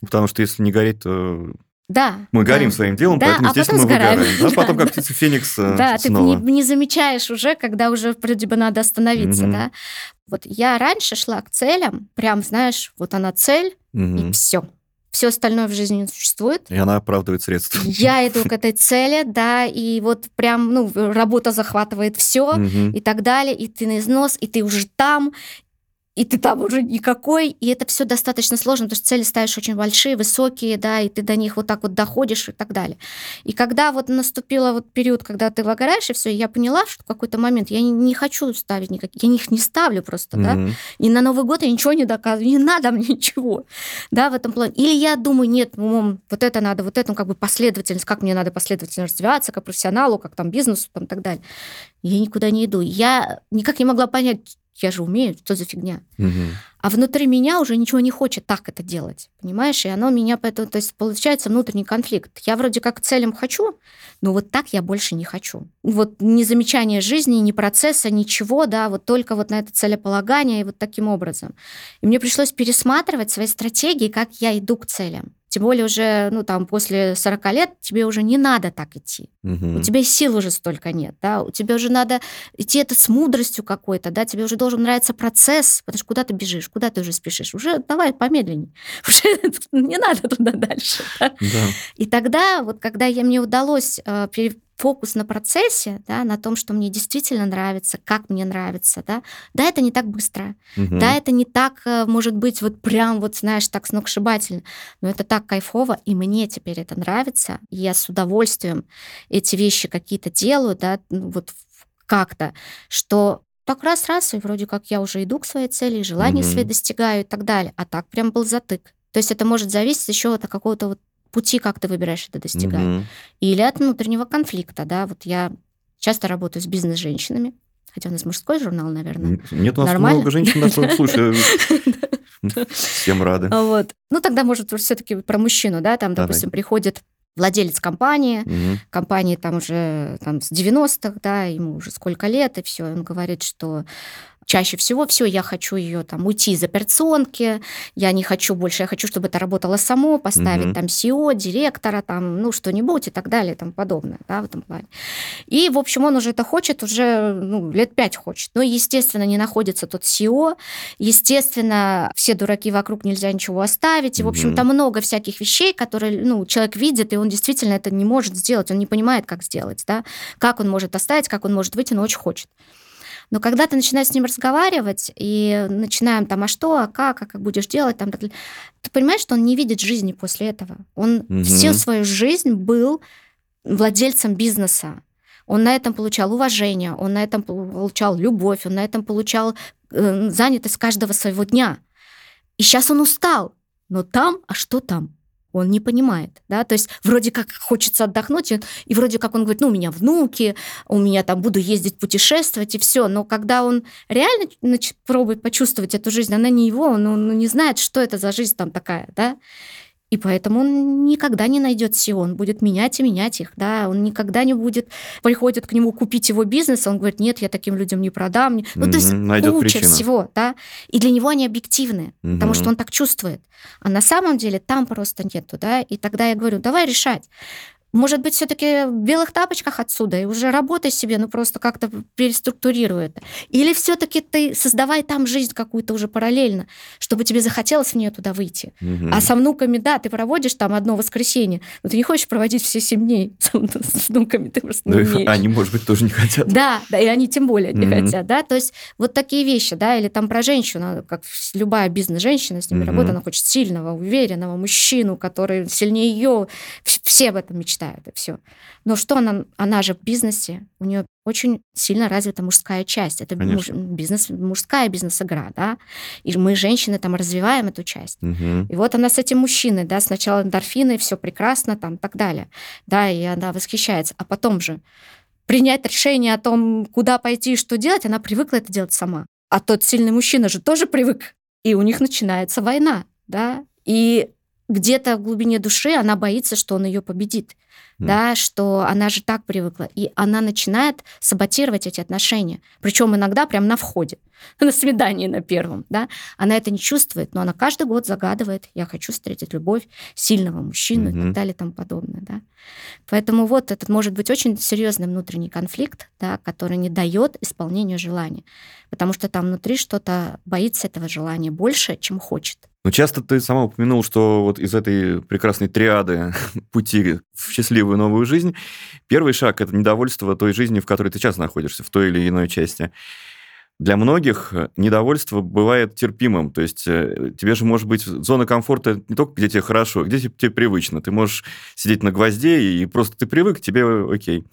Потому что если не гореть, то да. Мы да. горим своим делом, да, поэтому, а естественно, потом мы выгораем. Да, потом как птица Феникс Да, снова. ты не, не замечаешь уже, когда уже вроде бы надо остановиться, угу. да. Вот я раньше шла к целям, прям, знаешь, вот она цель, угу. и все. Все остальное в жизни не существует. И она оправдывает средства. Я иду к этой цели, да, и вот прям, ну, работа захватывает все угу. и так далее, и ты на износ, и ты уже там, и ты там уже никакой, и это все достаточно сложно, потому что цели ставишь очень большие, высокие, да, и ты до них вот так вот доходишь и так далее. И когда вот наступил вот период, когда ты выгораешь, и все, я поняла, что в какой-то момент я не, не хочу ставить никаких, я их не ставлю просто, mm-hmm. да, и на Новый год я ничего не доказываю, не надо мне ничего, да, в этом плане. Или я думаю, нет, умом, вот это надо, вот это, ну, как бы последовательность, как мне надо последовательно развиваться, как профессионалу, как там бизнесу, там, и так далее. Я никуда не иду. Я никак не могла понять, я же умею, что за фигня. Угу. А внутри меня уже ничего не хочет так это делать, понимаешь? И оно меня поэтому, то есть получается внутренний конфликт. Я вроде как целям хочу, но вот так я больше не хочу. Вот ни замечания жизни, ни процесса, ничего, да, вот только вот на это целеполагание и вот таким образом. И мне пришлось пересматривать свои стратегии, как я иду к целям. Тем более уже, ну, там, после 40 лет тебе уже не надо так идти. Угу. У тебя сил уже столько нет, да, у тебя уже надо идти это с мудростью какой-то, да, тебе уже должен нравиться процесс, потому что куда ты бежишь? Куда ты уже спешишь? Уже давай помедленнее. Уже не надо туда дальше. Да? Да. И тогда, вот когда я, мне удалось э, фокус на процессе, да, на том, что мне действительно нравится, как мне нравится, да, да, это не так быстро, угу. да, это не так, э, может быть, вот прям вот, знаешь, так сногсшибательно, но это так кайфово, и мне теперь это нравится, я с удовольствием эти вещи какие-то делаю, да, ну, вот как-то, что так раз-раз, и вроде как я уже иду к своей цели, и желания угу. свои достигаю и так далее, а так прям был затык. То есть это может зависеть еще от какого-то вот пути, как ты выбираешь это достигать. Угу. Или от внутреннего конфликта, да. Вот я часто работаю с бизнес-женщинами, хотя у нас мужской журнал, наверное. Нет, у нас Нормально? много женщин нас слушают. Всем рады. Вот. Ну, тогда, может, все-таки про мужчину, да, там, допустим, приходит владелец компании, угу. компании там уже там, с 90-х, да, ему уже сколько лет, и все, он говорит, что Чаще всего все, я хочу ее там уйти из операционки, я не хочу больше, я хочу, чтобы это работало само, поставить угу. там SEO, директора, там, ну, что-нибудь и так далее, и тому подобное, да, в этом плане. И, в общем, он уже это хочет, уже ну, лет пять хочет. Но, естественно, не находится тот SEO, естественно, все дураки вокруг, нельзя ничего оставить, и, в общем, там много всяких вещей, которые, ну, человек видит, и он действительно это не может сделать, он не понимает, как сделать, да, как он может оставить, как он может выйти, но очень хочет. Но когда ты начинаешь с ним разговаривать и начинаем там, а что, а как, а как будешь делать, там, ты понимаешь, что он не видит жизни после этого. Он угу. всю свою жизнь был владельцем бизнеса. Он на этом получал уважение, он на этом получал любовь, он на этом получал э, занятость каждого своего дня. И сейчас он устал. Но там, а что там? Он не понимает, да, то есть вроде как хочется отдохнуть, и вроде как он говорит, ну, у меня внуки, у меня там буду ездить путешествовать, и все, но когда он реально значит, пробует почувствовать эту жизнь, она не его, он, он не знает, что это за жизнь там такая, да, и поэтому он никогда не найдет SEO, он будет менять и менять их, да, он никогда не будет, приходит к нему купить его бизнес, он говорит, нет, я таким людям не продам. Ну, то есть Найдет куча причину. всего, да, и для него они объективны, угу. потому что он так чувствует. А на самом деле там просто нету, да, и тогда я говорю, давай решать. Может быть, все-таки в белых тапочках отсюда и уже работай себе, ну просто как-то переструктурируй это. Или все-таки ты создавай там жизнь какую-то уже параллельно, чтобы тебе захотелось в нее туда выйти. Угу. А со внуками, да, ты проводишь там одно воскресенье, но ты не хочешь проводить все семь дней с, с внуками, ты просто не умеешь. Они, может быть, тоже не хотят. Да, да, и они тем более не угу. хотят, да, то есть вот такие вещи, да, или там про женщину, как любая бизнес-женщина, с ними угу. работает, она хочет сильного, уверенного мужчину, который сильнее ее, все об этом мечтают мечтает, и все. Но что она, она же в бизнесе, у нее очень сильно развита мужская часть. Это муж, бизнес, мужская бизнес-игра, да. И мы, женщины, там развиваем эту часть. Угу. И вот она с этим мужчиной, да, сначала эндорфины, все прекрасно, там, так далее. Да, и она восхищается. А потом же принять решение о том, куда пойти и что делать, она привыкла это делать сама. А тот сильный мужчина же тоже привык. И у них начинается война, да. И где-то в глубине души она боится, что он ее победит, mm. да, что она же так привыкла, и она начинает саботировать эти отношения, причем иногда прямо на входе, на свидании на первом, да, она это не чувствует, но она каждый год загадывает, я хочу встретить любовь сильного мужчину mm-hmm. и так далее и тому подобное, да, поэтому вот этот может быть очень серьезный внутренний конфликт, да, который не дает исполнению желания, потому что там внутри что-то боится этого желания больше, чем хочет. Но часто ты сама упомянул, что вот из этой прекрасной триады пути в счастливую новую жизнь, первый шаг – это недовольство той жизни, в которой ты сейчас находишься, в той или иной части. Для многих недовольство бывает терпимым. То есть э, тебе же может быть зона комфорта не только где тебе хорошо, а где тебе привычно. Ты можешь сидеть на гвозде, и просто ты привык, тебе окей.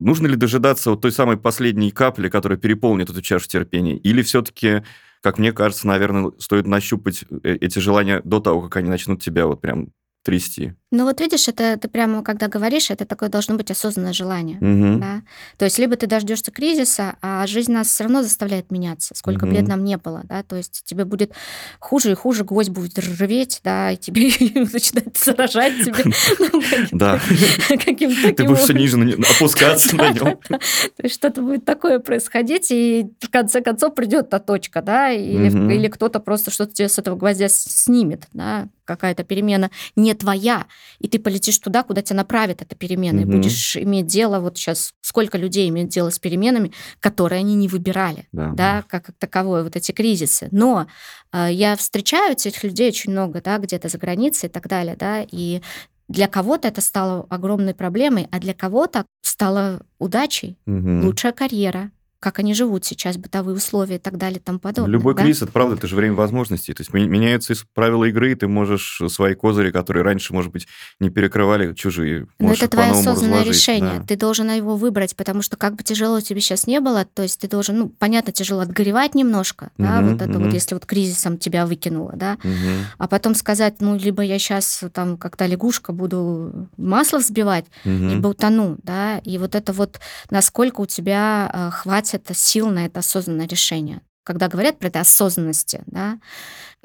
Нужно ли дожидаться вот той самой последней капли, которая переполнит эту чашу терпения? Или все-таки как мне кажется, наверное, стоит нащупать э, эти желания до того, как они начнут тебя вот прям трясти. Ну вот видишь, это ты прямо, когда говоришь, это такое должно быть осознанное желание. Угу. Да? То есть либо ты дождешься кризиса, а жизнь нас все равно заставляет меняться, сколько угу. бы лет нам не было. Да? То есть тебе будет хуже и хуже, гвоздь будет рветь, да, и тебе начинает заражать тебя. Ну, да. Ты будешь все ниже опускаться на нем. То есть что-то будет такое происходить, и в конце концов придет та точка, да, или кто-то просто что-то тебе с этого гвоздя снимет, да, какая-то перемена не твоя, и ты полетишь туда, куда тебя направит эта перемена, угу. и будешь иметь дело, вот сейчас сколько людей имеют дело с переменами, которые они не выбирали, да, да как, как таковое, вот эти кризисы. Но э, я встречаю этих людей очень много, да, где-то за границей и так далее, да, и для кого-то это стало огромной проблемой, а для кого-то стало удачей, угу. лучшая карьера, как они живут сейчас, бытовые условия и так далее и тому подобное. Любой да? кризис, это правда, это же время возможностей. То есть меняются правила игры, и ты можешь свои козыри, которые раньше, может быть, не перекрывали чужие, Но это твое осознанное решение. Да. Ты должен его выбрать, потому что как бы тяжело тебе сейчас не было, то есть ты должен, ну, понятно, тяжело отгоревать немножко, угу, да, вот это угу. вот, если вот кризисом тебя выкинуло, да, угу. а потом сказать, ну, либо я сейчас там как-то лягушка буду масло взбивать, угу. либо утону, да, и вот это вот, насколько у тебя э, хватит это сил на это осознанное решение. Когда говорят про это осознанности, да,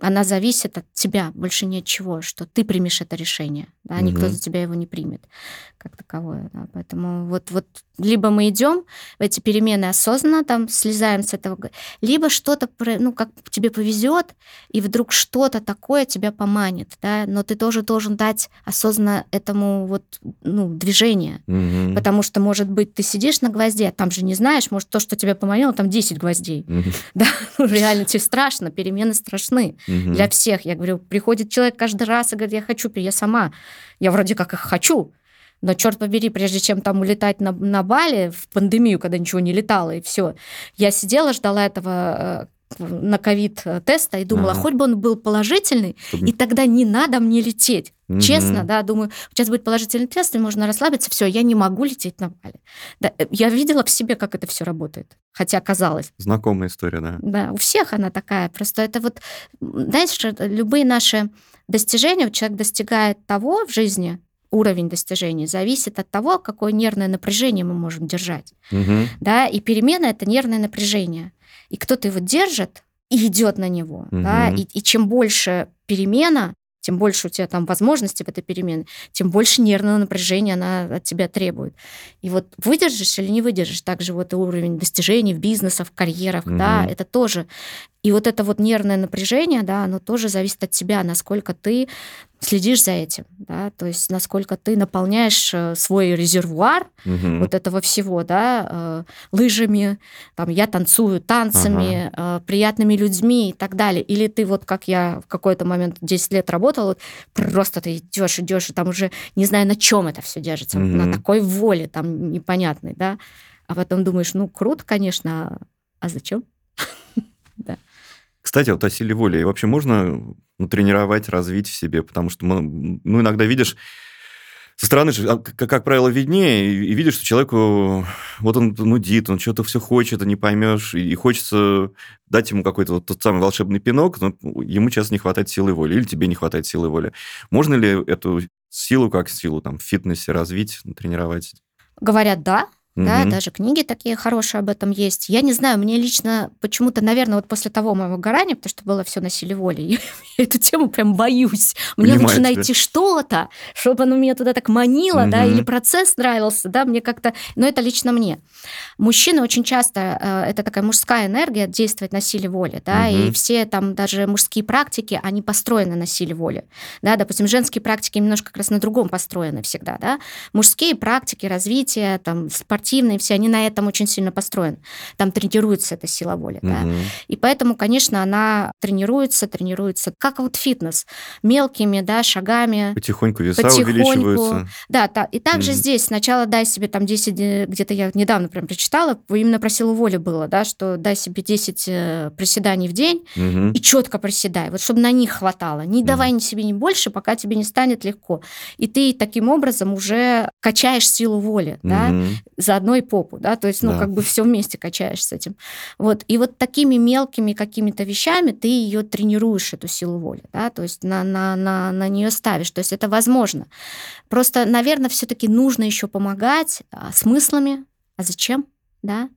она зависит от тебя, больше ни от чего, что ты примешь это решение, да, угу. никто за тебя его не примет как таковое. Да. Поэтому вот, вот либо мы идем в эти перемены осознанно, там слезаем с этого, либо что-то, ну, как тебе повезет, и вдруг что-то такое тебя поманит, да, но ты тоже должен дать осознанно этому вот, ну, движение, угу. потому что, может быть, ты сидишь на гвозде, а там же не знаешь, может, то, что тебя поманило, там 10 гвоздей, угу. да, ну, реально тебе страшно, перемены страшны угу. для всех. Я говорю, приходит человек каждый раз и говорит, я хочу, я сама, я вроде как их хочу, но, черт побери, прежде чем там улетать на, на Бали в пандемию, когда ничего не летало, и все, я сидела, ждала этого э, на ковид-теста и думала, ага. хоть бы он был положительный, Чтобы... и тогда не надо мне лететь. Угу. Честно, да, думаю, сейчас будет положительный тест, и можно расслабиться, все, я не могу лететь на Бали. Да, э, я видела в себе, как это все работает, хотя казалось. Знакомая история, да. Да, у всех она такая. Просто это вот, знаешь, любые наши достижения, человек достигает того в жизни, уровень достижений зависит от того, какое нервное напряжение мы можем держать. Угу. Да, и перемена это нервное напряжение. И кто-то его держит и идет на него. Угу. Да, и, и чем больше перемена, тем больше у тебя там возможностей в этой перемене, тем больше нервного напряжения она от тебя требует. И вот выдержишь или не выдержишь, также вот и уровень достижений в бизнесах, в карьерах, угу. да, это тоже. И вот это вот нервное напряжение, да, оно тоже зависит от тебя, насколько ты следишь за этим, да, то есть насколько ты наполняешь э, свой резервуар угу. вот этого всего, да, э, лыжами, там, я танцую танцами, ага. э, приятными людьми и так далее. Или ты вот, как я в какой-то момент 10 лет работала, вот, просто ты идешь, идешь, и там уже не знаю, на чем это все держится, угу. на такой воле там непонятной, да, а потом думаешь, ну, круто, конечно, а зачем? Кстати, вот о силе воли. И вообще можно ну, тренировать, развить в себе? Потому что, мы, ну, иногда видишь, со стороны а, как, как правило, виднее, и видишь, что человеку, вот он нудит, он что-то все хочет, а не поймешь, и, и хочется дать ему какой-то вот тот самый волшебный пинок, но ему часто не хватает силы воли, или тебе не хватает силы воли. Можно ли эту силу, как силу там, в фитнесе развить, тренировать? Говорят, да, Угу. Да, даже книги такие хорошие об этом есть. Я не знаю, мне лично почему-то, наверное, вот после того моего горания, потому что было все на силе воли, я, эту тему прям боюсь. Мне Понимаю лучше тебя. найти что-то, чтобы оно меня туда так манило, угу. да, или процесс нравился, да, мне как-то... Но это лично мне. Мужчины очень часто, э, это такая мужская энергия, действует на силе воли, да, угу. и все там даже мужские практики, они построены на силе воли, да, допустим, женские практики немножко как раз на другом построены всегда, да. Мужские практики развития, там, спорт спортивные все, они на этом очень сильно построены. Там тренируется эта сила воли. Угу. Да? И поэтому, конечно, она тренируется, тренируется, как вот фитнес, мелкими да, шагами. Потихоньку веса потихоньку. увеличиваются. Да, да. и также угу. здесь сначала дай себе там 10, э, где-то я недавно прям прочитала, именно про силу воли было, да, что дай себе 10 э, приседаний в день угу. и четко приседай, вот чтобы на них хватало. Не угу. давай себе не больше, пока тебе не станет легко. И ты таким образом уже качаешь силу воли, угу. да, заодно и попу, да, то есть, ну, да. как бы все вместе качаешь с этим. Вот, и вот такими мелкими какими-то вещами ты ее тренируешь, эту силу воли, да, то есть на, на, на, на нее ставишь, то есть это возможно. Просто, наверное, все-таки нужно еще помогать а, смыслами, а зачем, да,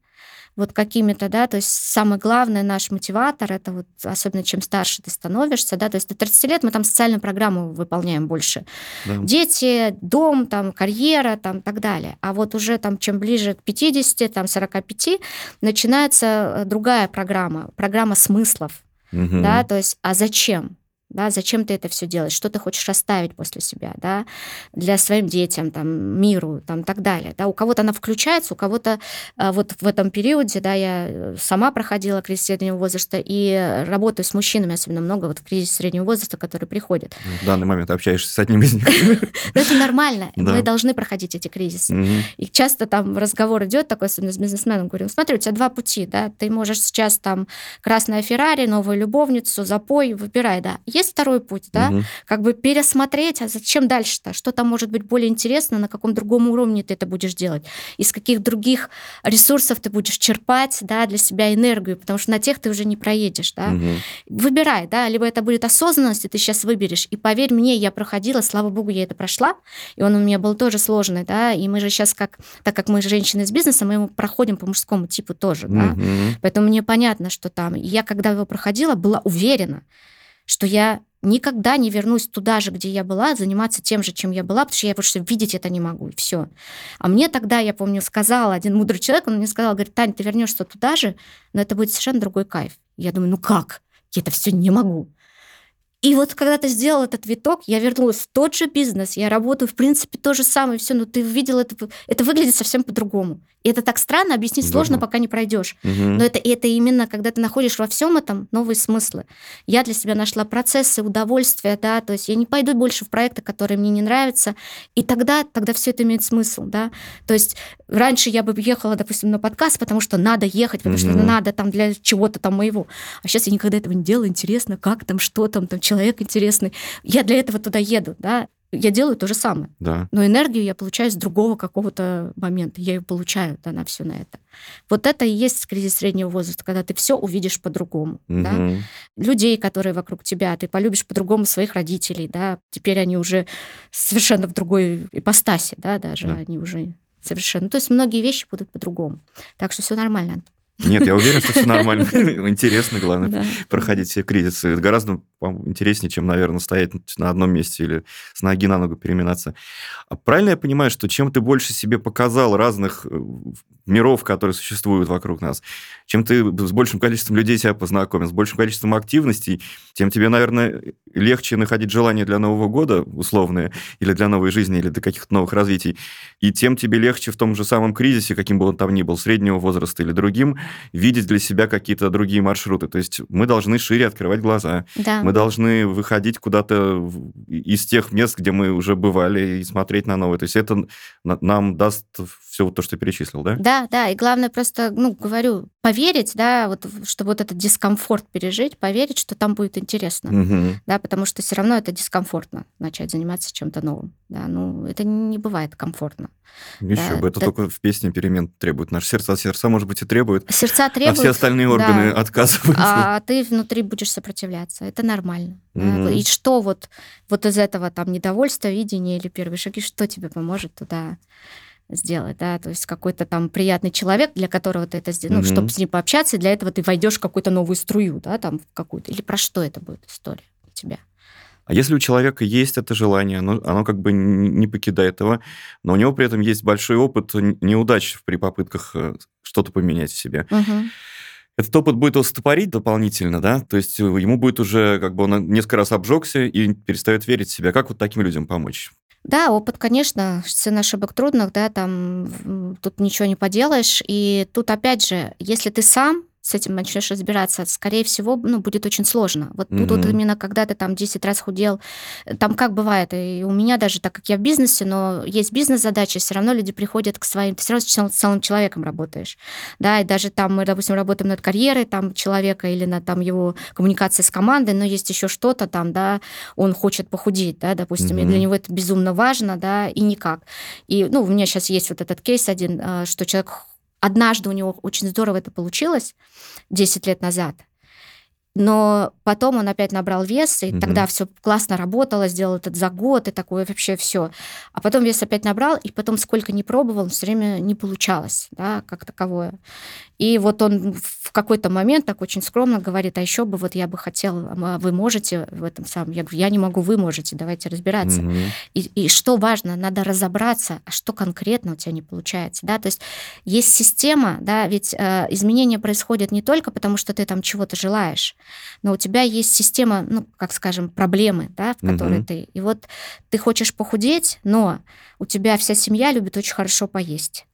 вот какими-то, да, то есть самый главный наш мотиватор, это вот, особенно чем старше ты становишься, да, то есть до 30 лет мы там социальную программу выполняем больше. Да. Дети, дом, там, карьера, там, так далее. А вот уже там, чем ближе к 50, там, 45, начинается э, другая программа, программа смыслов, угу. да, то есть, а зачем? Да, зачем ты это все делаешь, что ты хочешь оставить после себя, да, для своим детям, там, миру, там, так далее, да, у кого-то она включается, у кого-то а, вот в этом периоде, да, я э, сама проходила кризис среднего возраста и работаю с мужчинами, особенно много вот в кризис среднего возраста, которые приходят. В данный момент общаешься с одним из них. Это нормально, мы должны проходить эти кризисы. И часто там разговор идет такой, особенно с бизнесменом, говорю, смотри, у тебя два пути, да, ты можешь сейчас там красная Феррари, новую любовницу, запой, выбирай, да. Есть второй путь, да, угу. как бы пересмотреть, а зачем дальше-то, что там может быть более интересно, на каком другом уровне ты это будешь делать, из каких других ресурсов ты будешь черпать, да, для себя энергию, потому что на тех ты уже не проедешь, да. Угу. Выбирай, да, либо это будет осознанность, и ты сейчас выберешь, и поверь мне, я проходила, слава богу, я это прошла, и он у меня был тоже сложный, да, и мы же сейчас как, так как мы женщины из бизнеса, мы его проходим по мужскому типу тоже, угу. да, поэтому мне понятно, что там, я когда его проходила, была уверена, что я никогда не вернусь туда же, где я была, заниматься тем же, чем я была, потому что я просто видеть это не могу, и все. А мне тогда, я помню, сказал один мудрый человек, он мне сказал, говорит, Таня, ты вернешься туда же, но это будет совершенно другой кайф. Я думаю, ну как? Я это все не могу. И вот когда ты сделал этот виток, я вернулась в тот же бизнес, я работаю, в принципе, то же самое, все, но ты видел это, это выглядит совсем по-другому. И это так странно, объяснить сложно, пока не пройдешь. Угу. Но это, это именно, когда ты находишь во всем этом новые смыслы. Я для себя нашла процессы, удовольствия, да, то есть я не пойду больше в проекты, которые мне не нравятся, и тогда, тогда все это имеет смысл, да. То есть раньше я бы ехала, допустим, на подкаст, потому что надо ехать, потому угу. что надо там для чего-то там моего. А сейчас я никогда этого не делаю, интересно, как там, что там, там человек интересный. Я для этого туда еду, да я делаю то же самое. Да. Но энергию я получаю с другого какого-то момента. Я ее получаю да, на все на это. Вот это и есть кризис среднего возраста, когда ты все увидишь по-другому. Угу. Да? Людей, которые вокруг тебя, ты полюбишь по-другому своих родителей, да, теперь они уже совершенно в другой ипостаси, да, даже да. они уже совершенно. То есть многие вещи будут по-другому. Так что все нормально. Нет, я уверен, что все нормально. Интересно, главное, проходить все кризисы. Это гораздо интереснее, чем, наверное, стоять на одном месте или с ноги на ногу переминаться. А правильно я понимаю, что чем ты больше себе показал разных э, миров, которые существуют вокруг нас, чем ты с большим количеством людей себя познакомил, с большим количеством активностей, тем тебе, наверное, легче находить желание для Нового года условное, или для новой жизни, или для каких-то новых развитий. И тем тебе легче в том же самом кризисе, каким бы он там ни был, среднего возраста или другим, видеть для себя какие-то другие маршруты. То есть мы должны шире открывать глаза. Да. Мы должны выходить куда-то из тех мест, где мы уже бывали, и смотреть на новые. То есть это нам даст все то, что ты перечислил, да? Да, да. И главное просто, ну, говорю, поверить, да, вот, чтобы вот этот дискомфорт пережить, поверить, что там будет интересно. Угу. Да, потому что все равно это дискомфортно начать заниматься чем-то новым. Да, ну, это не бывает комфортно. Еще да, бы, это, это только в песне перемен требует. Наше сердце от сердца, может быть, и требует. Сердца требуют. А все остальные органы да. отказываются. А ты внутри будешь сопротивляться. Это нормально. Угу. Да? И что вот, вот из этого там недовольства, видения или первые шаги, что тебе поможет туда сделать, да, то есть какой-то там приятный человек, для которого ты это сделал, mm-hmm. ну, чтобы с ним пообщаться, для этого ты войдешь в какую-то новую струю, да, там в какую-то, или про что это будет история у тебя? А если у человека есть это желание, оно, оно как бы не покидает его, но у него при этом есть большой опыт неудач при попытках э, что-то поменять в себе. Угу. Этот опыт будет его стопорить дополнительно, да, то есть ему будет уже, как бы он несколько раз обжегся и перестает верить в себя. Как вот таким людям помочь? Да, опыт, конечно, цена ошибок трудных, да, там тут ничего не поделаешь. И тут, опять же, если ты сам с этим начнешь разбираться, скорее всего, ну, будет очень сложно. Вот mm-hmm. тут вот именно когда ты там 10 раз худел, там как бывает, и у меня даже, так как я в бизнесе, но есть бизнес-задачи, все равно люди приходят к своим, ты все равно с целым человеком работаешь, да, и даже там мы, допустим, работаем над карьерой там человека или над там его коммуникацией с командой, но есть еще что-то там, да, он хочет похудеть, да, допустим, mm-hmm. и для него это безумно важно, да, и никак. И, ну, у меня сейчас есть вот этот кейс один, э, что человек Однажды у него очень здорово это получилось, 10 лет назад. Но потом он опять набрал вес, и угу. тогда все классно работало, сделал этот за год, и такое вообще все. А потом вес опять набрал, и потом сколько не пробовал, все время не получалось, да, как таковое. И вот он в какой-то момент так очень скромно говорит, а еще бы вот я бы хотел, а вы можете в этом самом? Я говорю, я не могу, вы можете, давайте разбираться. Угу. И, и что важно, надо разобраться, а что конкретно у тебя не получается, да, то есть есть система, да, ведь э, изменения происходят не только потому, что ты там чего-то желаешь, но у тебя есть система, ну, как скажем, проблемы, да, в которой угу. ты, и вот ты хочешь похудеть, но у тебя вся семья любит очень хорошо поесть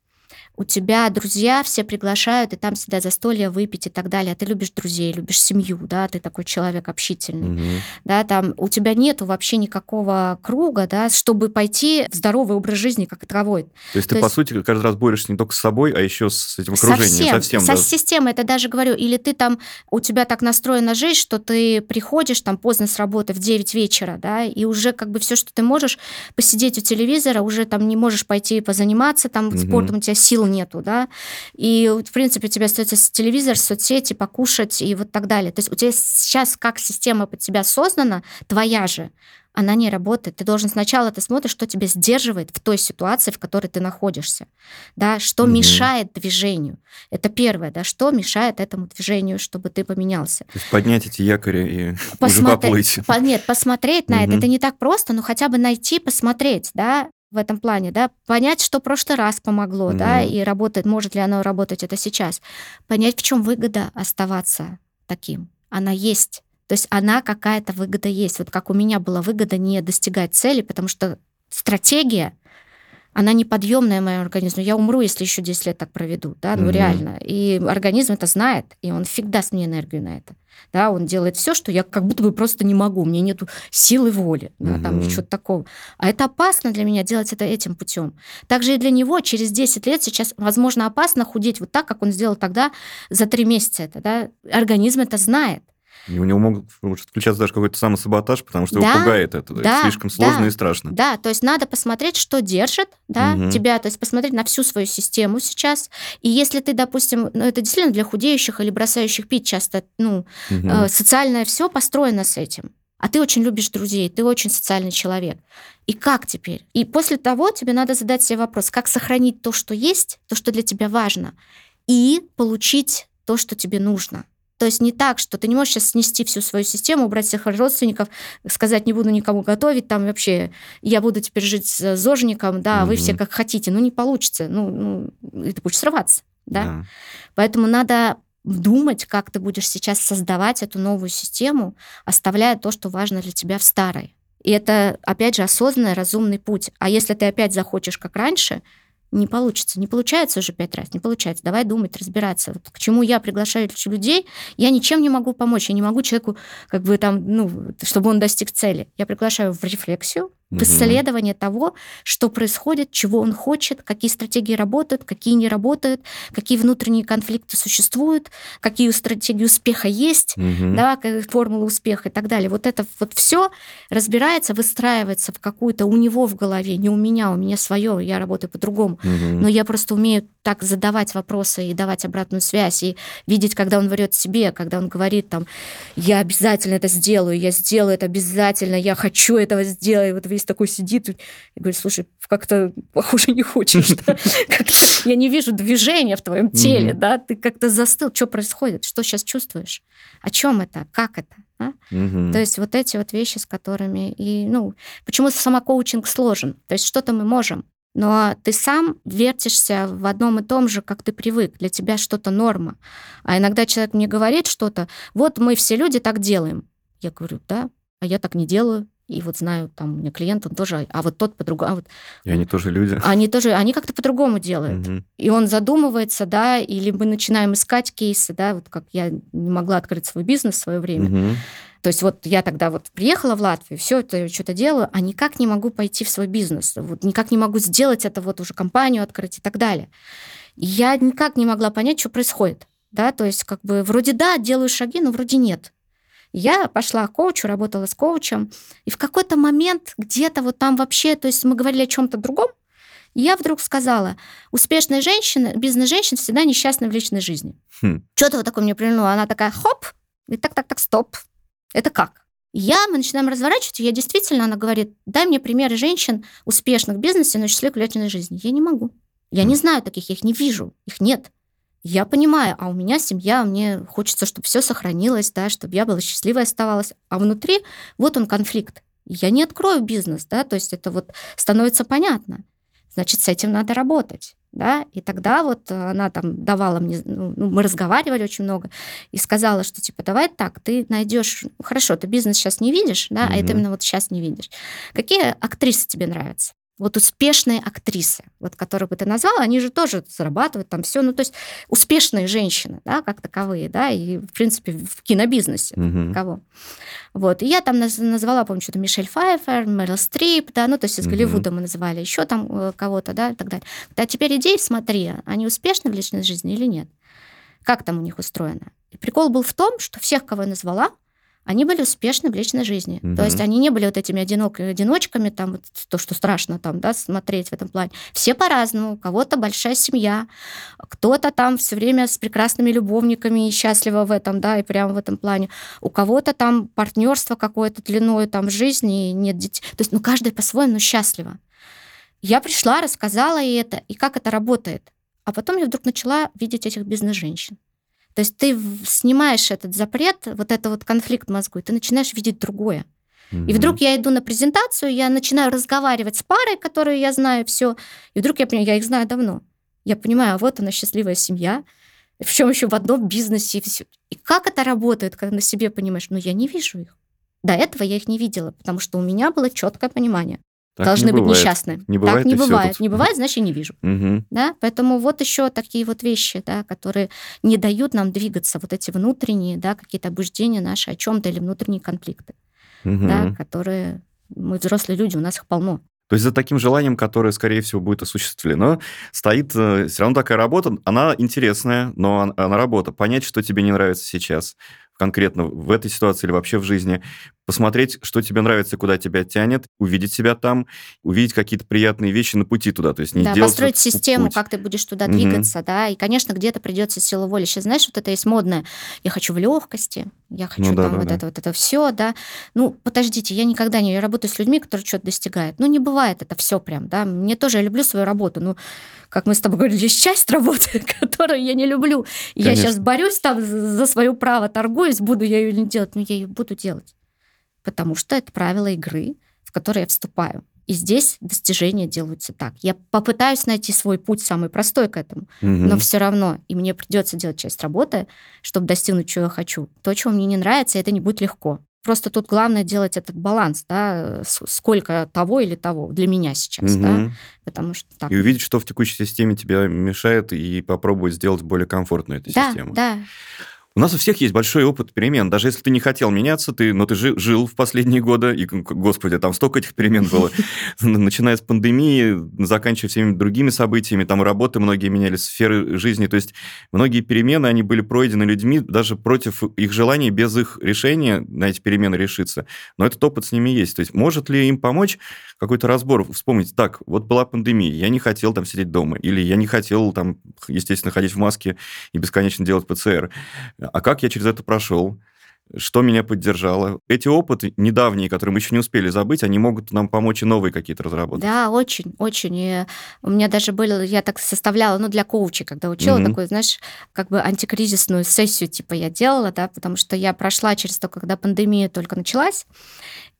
у тебя друзья все приглашают, и там всегда застолье выпить и так далее. А ты любишь друзей, любишь семью, да, ты такой человек общительный, угу. да, там у тебя нету вообще никакого круга, да, чтобы пойти в здоровый образ жизни как таковой. То есть То ты, есть... по сути, каждый раз борешься не только с собой, а еще с этим окружением. Совсем, совсем со да. системой, это даже говорю, или ты там, у тебя так настроена жизнь, что ты приходишь там поздно с работы в 9 вечера, да, и уже как бы все, что ты можешь, посидеть у телевизора, уже там не можешь пойти позаниматься там угу. спортом, у тебя сил сил нету, да, и, в принципе, у тебя остается телевизор, соцсети, покушать и вот так далее. То есть у тебя сейчас как система под тебя создана, твоя же, она не работает. Ты должен сначала ты смотришь, что тебя сдерживает в той ситуации, в которой ты находишься, да, что угу. мешает движению. Это первое, да, что мешает этому движению, чтобы ты поменялся. То есть поднять эти якори и Посмотри... уже поплыть. По... Нет, посмотреть на угу. это, это не так просто, но хотя бы найти, посмотреть, да, в этом плане, да, понять, что в прошлый раз помогло, mm-hmm. да, и работает, может ли оно работать это сейчас, понять, в чем выгода оставаться таким. Она есть. То есть она какая-то выгода есть. Вот как у меня была выгода не достигать цели, потому что стратегия она неподъемная моему организму. Я умру, если еще 10 лет так проведу, да, ну угу. реально. И организм это знает, и он фиг даст мне энергию на это. Да, он делает все, что я как будто бы просто не могу, мне нету силы воли, да, угу. там что-то такого. А это опасно для меня делать это этим путем. Также и для него через 10 лет сейчас, возможно, опасно худеть вот так, как он сделал тогда за 3 месяца это, да. Организм это знает. И у него могут, включаться даже какой-то самосаботаж, потому что да, его пугает это. Да, это слишком сложно да, и страшно. Да, то есть надо посмотреть, что держит да, угу. тебя, то есть посмотреть на всю свою систему сейчас. И если ты, допустим, ну, это действительно для худеющих или бросающих пить часто, ну, угу. э, социальное все построено с этим. А ты очень любишь друзей, ты очень социальный человек. И как теперь? И после того тебе надо задать себе вопрос, как сохранить то, что есть, то, что для тебя важно, и получить то, что тебе нужно. То есть не так, что ты не можешь сейчас снести всю свою систему, убрать всех родственников, сказать, не буду никому готовить, там вообще я буду теперь жить с зожником, да, угу. вы все как хотите. Ну, не получится. Ну, ну ты будешь срываться, да? да. Поэтому надо думать, как ты будешь сейчас создавать эту новую систему, оставляя то, что важно для тебя в старой. И это, опять же, осознанный, разумный путь. А если ты опять захочешь, как раньше, не получится. Не получается уже пять раз, не получается. Давай думать, разбираться. Вот к чему я приглашаю людей, я ничем не могу помочь. Я не могу человеку, как бы там, ну, чтобы он достиг цели. Я приглашаю в рефлексию, в исследование того, что происходит, чего он хочет, какие стратегии работают, какие не работают, какие внутренние конфликты существуют, какие стратегии успеха есть, угу. да, формулы успеха и так далее. Вот это вот все разбирается, выстраивается в какую-то у него в голове, не у меня, у меня свое, я работаю по-другому. Угу. Но я просто умею так задавать вопросы и давать обратную связь, и видеть, когда он врет себе, когда он говорит там, я обязательно это сделаю, я сделаю это обязательно, я хочу этого сделать. Вот весь такой сидит и говорит, слушай, как-то, похоже, не хочешь. Я не вижу движения в твоем теле, да, ты как-то застыл. Что происходит? Что сейчас чувствуешь? О чем это? Как это? Угу. То есть вот эти вот вещи, с которыми... И, ну, почему самокоучинг сложен? То есть что-то мы можем, но ты сам вертишься в одном и том же, как ты привык. Для тебя что-то норма. А иногда человек мне говорит что-то, вот мы все люди так делаем. Я говорю, да, а я так не делаю. И вот знаю, там у меня клиент, он тоже, а вот тот по-другому. А вот, и они тоже люди. Они тоже, они как-то по-другому делают. Угу. И он задумывается, да, или мы начинаем искать кейсы, да, вот как я не могла открыть свой бизнес в свое время. Угу. То есть вот я тогда вот приехала в Латвию, все это что-то делаю, а никак не могу пойти в свой бизнес, вот никак не могу сделать это вот уже компанию открыть и так далее. я никак не могла понять, что происходит. Да, то есть как бы вроде да, делаю шаги, но вроде нет. Я пошла к коучу, работала с коучем, и в какой-то момент где-то вот там вообще, то есть мы говорили о чем-то другом, и я вдруг сказала, успешная женщина, бизнес-женщина всегда несчастна в личной жизни. Хм. Что-то вот такое мне прильнуло. Она такая, хоп, и так-так-так, стоп. Это как? Я, мы начинаем разворачивать, и я действительно, она говорит, дай мне примеры женщин успешных в бизнесе, но счастливых в личной жизни. Я не могу. Я не знаю таких, я их не вижу, их нет. Я понимаю, а у меня семья, мне хочется, чтобы все сохранилось, да, чтобы я была счастливой оставалась. А внутри вот он конфликт. Я не открою бизнес, да, то есть это вот становится понятно. Значит, с этим надо работать да, и тогда вот она там давала мне, ну, ну, мы разговаривали очень много, и сказала, что типа, давай так, ты найдешь, хорошо, ты бизнес сейчас не видишь, да, mm-hmm. а это именно вот сейчас не видишь. Какие актрисы тебе нравятся? Вот успешные актрисы, вот которые бы ты назвала, они же тоже зарабатывают там все, ну то есть успешные женщины, да, как таковые, да, и в принципе в кинобизнесе mm-hmm. кого. Вот, и я там назвала, помню, что-то Мишель Пфайфер, Мэрил Стрип, да, ну то есть из mm-hmm. Голливуда мы называли, еще там э, кого-то, да, и так далее. А теперь идей смотри, они успешны в личной жизни или нет? Как там у них устроено? И прикол был в том, что всех, кого я назвала, они были успешны в личной жизни. Угу. То есть они не были вот этими одинок... одиночками, там, вот, то, что страшно там, да, смотреть в этом плане. Все по-разному. У кого-то большая семья, кто-то там все время с прекрасными любовниками и счастливо в этом, да, и прямо в этом плане. У кого-то там партнерство какое-то длиной там жизни, и нет детей. То есть, ну, каждый по-своему, но счастливо. Я пришла, рассказала ей это, и как это работает. А потом я вдруг начала видеть этих бизнес-женщин. То есть ты снимаешь этот запрет, вот это вот конфликт в мозгу, и ты начинаешь видеть другое. Mm-hmm. И вдруг я иду на презентацию, я начинаю разговаривать с парой, которую я знаю, все, и вдруг я понимаю, я их знаю давно. Я понимаю, а вот она счастливая семья, причем еще в одном бизнесе и все. И как это работает, когда на себе понимаешь, ну я не вижу их. До этого я их не видела, потому что у меня было четкое понимание. Так должны не быть бывает. несчастны. Не бывает, так не бывает. Не бывает, значит, я не вижу. Угу. Да? Поэтому вот еще такие вот вещи, да, которые не дают нам двигаться, вот эти внутренние, да, какие-то обуждения наши о чем-то или внутренние конфликты, угу. да, которые мы взрослые люди, у нас их полно. То есть за таким желанием, которое, скорее всего, будет осуществлено, стоит э, все равно такая работа. Она интересная, но она работа. Понять, что тебе не нравится сейчас, конкретно в этой ситуации или вообще в жизни, посмотреть, что тебе нравится, куда тебя тянет, увидеть себя там, увидеть какие-то приятные вещи на пути туда. То есть не да, делать построить систему, путь. как ты будешь туда угу. двигаться, да, и, конечно, где-то придется силу воли. Сейчас, знаешь, вот это есть модное. Я хочу в легкости, я хочу ну, да, там да, вот да. это вот это все, да. Ну, подождите, я никогда не я работаю с людьми, которые что-то достигают. Ну, не бывает это все прям, да. Мне тоже, я люблю свою работу, ну, как мы с тобой говорили, есть часть работы, которую я не люблю. Конечно. Я сейчас борюсь там за свое право, торгуюсь, буду я ее не делать, но я ее буду делать потому что это правила игры, в которые я вступаю. И здесь достижения делаются так. Я попытаюсь найти свой путь самый простой к этому, угу. но все равно, и мне придется делать часть работы, чтобы достигнуть, чего я хочу. То, чего мне не нравится, это не будет легко. Просто тут главное делать этот баланс, да, сколько того или того для меня сейчас, угу. да, потому что так. И увидеть, что в текущей системе тебе мешает, и попробовать сделать более комфортную эту да, систему. Да, у нас у всех есть большой опыт перемен. Даже если ты не хотел меняться, ты, но ты жил, жил в последние годы, и, господи, там столько этих перемен было. Начиная с пандемии, заканчивая всеми другими событиями, там работы многие меняли, сферы жизни. То есть многие перемены, они были пройдены людьми даже против их желаний, без их решения на эти перемены решиться. Но этот опыт с ними есть. То есть может ли им помочь какой-то разбор, вспомнить, так, вот была пандемия, я не хотел там сидеть дома, или я не хотел там, естественно, ходить в маске и бесконечно делать ПЦР а как я через это прошел, что меня поддержало. Эти опыты недавние, которые мы еще не успели забыть, они могут нам помочь и новые какие-то разработать. Да, очень, очень. И у меня даже были, я так составляла, ну, для коуча, когда учила, mm-hmm. такую, знаешь, как бы антикризисную сессию, типа, я делала, да, потому что я прошла через то, когда пандемия только началась,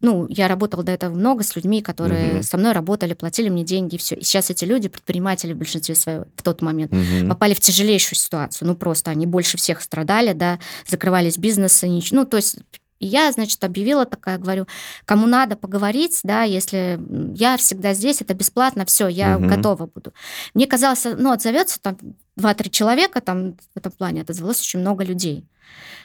ну, я работала до этого много с людьми, которые угу. со мной работали, платили мне деньги, и все. И сейчас эти люди, предприниматели в большинстве своем в тот момент, угу. попали в тяжелейшую ситуацию. Ну, просто они больше всех страдали, да, закрывались бизнесы, ничего. Ну, то есть я, значит, объявила такая, говорю, кому надо поговорить, да, если я всегда здесь, это бесплатно, все, я угу. готова буду. Мне казалось, ну, отзовется там два-три человека, там в этом плане отозвалось очень много людей.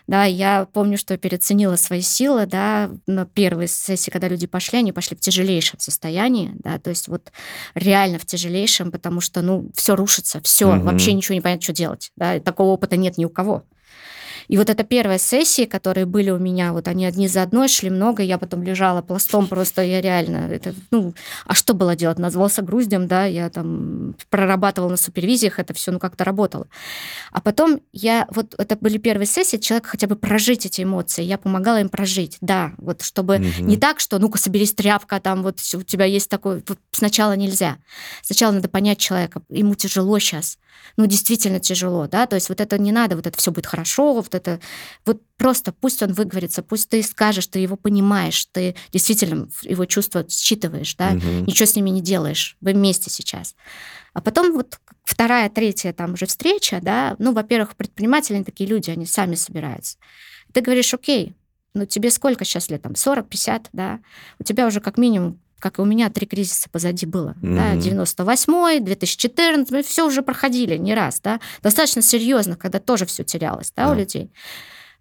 Да, я помню, что переоценила свои силы, да, на первой сессии, когда люди пошли, они пошли в тяжелейшем состоянии, да, то есть вот реально в тяжелейшем, потому что, ну, все рушится, все, угу. вообще ничего не понятно, что делать, да, такого опыта нет ни у кого. И вот это первая сессия, которые были у меня, вот они одни за одной шли много, я потом лежала пластом просто, я реально, это, ну, а что было делать? Назвался груздем, да, я там прорабатывала на супервизиях, это все, ну, как-то работало. А потом я, вот это были первые сессии, человек хотя бы прожить эти эмоции, я помогала им прожить, да, вот чтобы угу. не так, что, ну-ка, соберись тряпка, там вот у тебя есть такой, вот сначала нельзя. Сначала надо понять человека, ему тяжело сейчас, ну, действительно тяжело, да, то есть вот это не надо, вот это все будет хорошо, вот это, вот просто пусть он выговорится, пусть ты скажешь, ты его понимаешь, ты действительно его чувства считываешь, да, угу. ничего с ними не делаешь, вы вместе сейчас. А потом вот вторая, третья там уже встреча, да, ну, во-первых, предприниматели такие люди, они сами собираются. Ты говоришь, окей, ну тебе сколько сейчас лет, там, 40, 50, да, у тебя уже как минимум как и у меня три кризиса позади было. Mm-hmm. Да, 98-й, 2014 мы все уже проходили не раз, да, достаточно серьезно, когда тоже все терялось, да, yeah. у людей.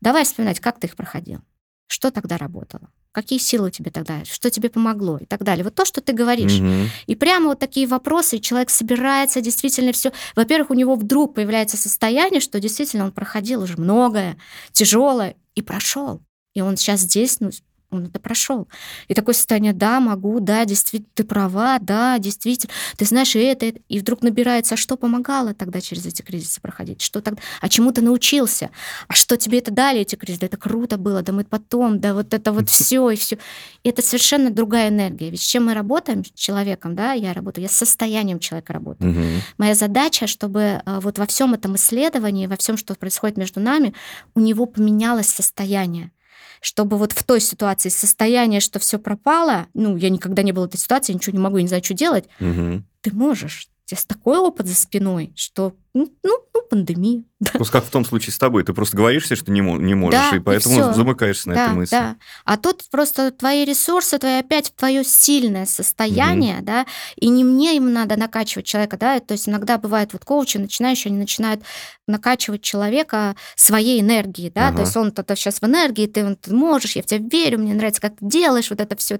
Давай вспоминать, как ты их проходил, что тогда работало, какие силы у тебя тогда, что тебе помогло и так далее. Вот то, что ты говоришь. Mm-hmm. И прямо вот такие вопросы, и человек собирается действительно все. Во-первых, у него вдруг появляется состояние, что действительно он проходил уже многое, тяжелое, и прошел. И он сейчас здесь, ну, он это прошел. И такое состояние, да, могу, да, действительно, ты права, да, действительно, ты знаешь, и это, и, это. и вдруг набирается, а что помогало тогда через эти кризисы проходить, что тогда, а чему ты научился, а что тебе это дали, эти кризисы, да это круто было, да мы потом, да вот это вот все и все. И это совершенно другая энергия. Ведь с чем мы работаем с человеком, да, я работаю, я с состоянием человека работаю. Угу. Моя задача, чтобы а, вот во всем этом исследовании, во всем, что происходит между нами, у него поменялось состояние чтобы вот в той ситуации состояние, что все пропало, ну, я никогда не была в этой ситуации, ничего не могу, не знаю, что делать, угу. ты можешь. У тебя такой опыт за спиной, что ну, ну, ну пандемия. Да. Просто как в том случае с тобой, ты просто говоришь себе, что не, не можешь, да, и поэтому и замыкаешься на да, этой мысли. Да. А тут просто твои ресурсы, твои опять твое сильное состояние, угу. да, и не мне им надо накачивать человека, да, то есть иногда бывает вот коучи начинающие, они начинают накачивать человека своей энергией, да, ага. то есть он то сейчас в энергии, ты, ты можешь, я в тебя верю, мне нравится, как ты делаешь вот это все,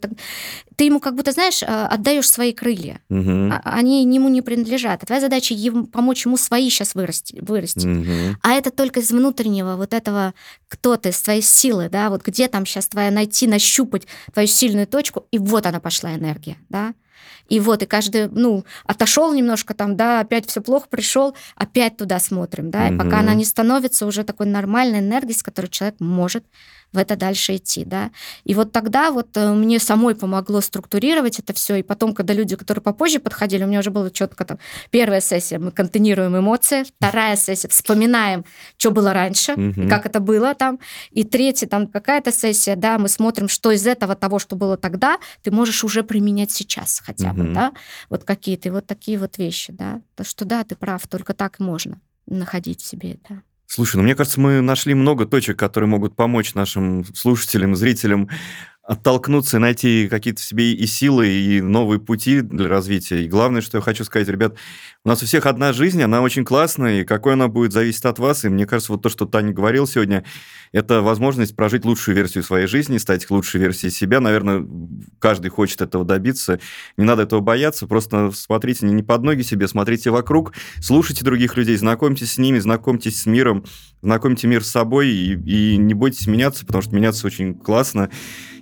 ты ему как будто, знаешь, а, отдаешь свои крылья, угу. они ему не принадлежат, а твоя задача ему, помочь ему свои свои сейчас вырасти, вырасти. Угу. А это только из внутреннего вот этого, кто ты, с твоей силы, да, вот где там сейчас твоя найти, нащупать твою сильную точку, и вот она пошла энергия, да. И вот, и каждый, ну, отошел немножко там, да, опять все плохо, пришел, опять туда смотрим, да, угу. и пока она не становится уже такой нормальной энергией, с которой человек может в это дальше идти, да. И вот тогда вот э, мне самой помогло структурировать это все, и потом, когда люди, которые попозже подходили, у меня уже было четко там первая сессия, мы контейнируем эмоции, вторая сессия, вспоминаем, что было раньше, угу. как это было там, и третья там какая-то сессия, да, мы смотрим, что из этого того, что было тогда, ты можешь уже применять сейчас хотя бы, да, вот какие-то вот такие вот вещи, да, то что да, ты прав, только так можно находить в себе, да. Слушай, ну мне кажется, мы нашли много точек, которые могут помочь нашим слушателям, зрителям оттолкнуться, найти какие-то в себе и силы, и новые пути для развития. И главное, что я хочу сказать, ребят, у нас у всех одна жизнь, она очень классная, и какой она будет зависеть от вас. И мне кажется, вот то, что Таня говорил сегодня, это возможность прожить лучшую версию своей жизни, стать лучшей версией себя. Наверное, каждый хочет этого добиться. Не надо этого бояться, просто смотрите не под ноги себе, смотрите вокруг, слушайте других людей, знакомьтесь с ними, знакомьтесь с миром, знакомьте мир с собой и, и не бойтесь меняться, потому что меняться очень классно,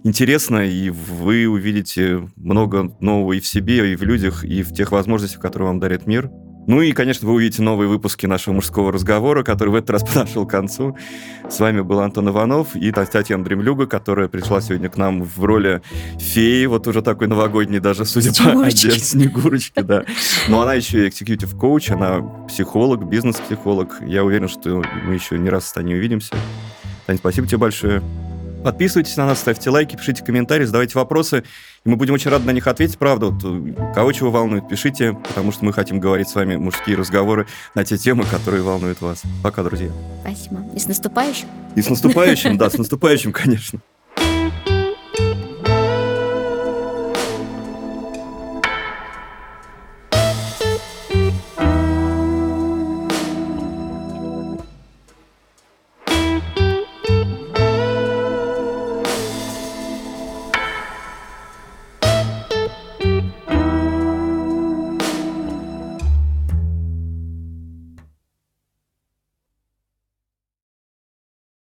интересно, и вы увидите много нового и в себе, и в людях, и в тех возможностях, которые вам дарит мир. Ну и, конечно, вы увидите новые выпуски нашего мужского разговора, который в этот раз подошел к концу. С вами был Антон Иванов и Татьяна Дремлюга, которая пришла сегодня к нам в роли феи, вот уже такой новогодней даже, судя по одежде, Снегурочки, да. Но она еще и экзекьютив коуч, она психолог, бизнес-психолог. Я уверен, что мы еще не раз с Таней увидимся. Тань, спасибо тебе большое. Подписывайтесь на нас, ставьте лайки, пишите комментарии, задавайте вопросы. И мы будем очень рады на них ответить. Правда, вот, э, кого чего волнует, пишите, потому что мы хотим говорить с вами мужские разговоры на те темы, которые волнуют вас. Пока, друзья. Спасибо. И с наступающим. И с наступающим, да, с наступающим, конечно.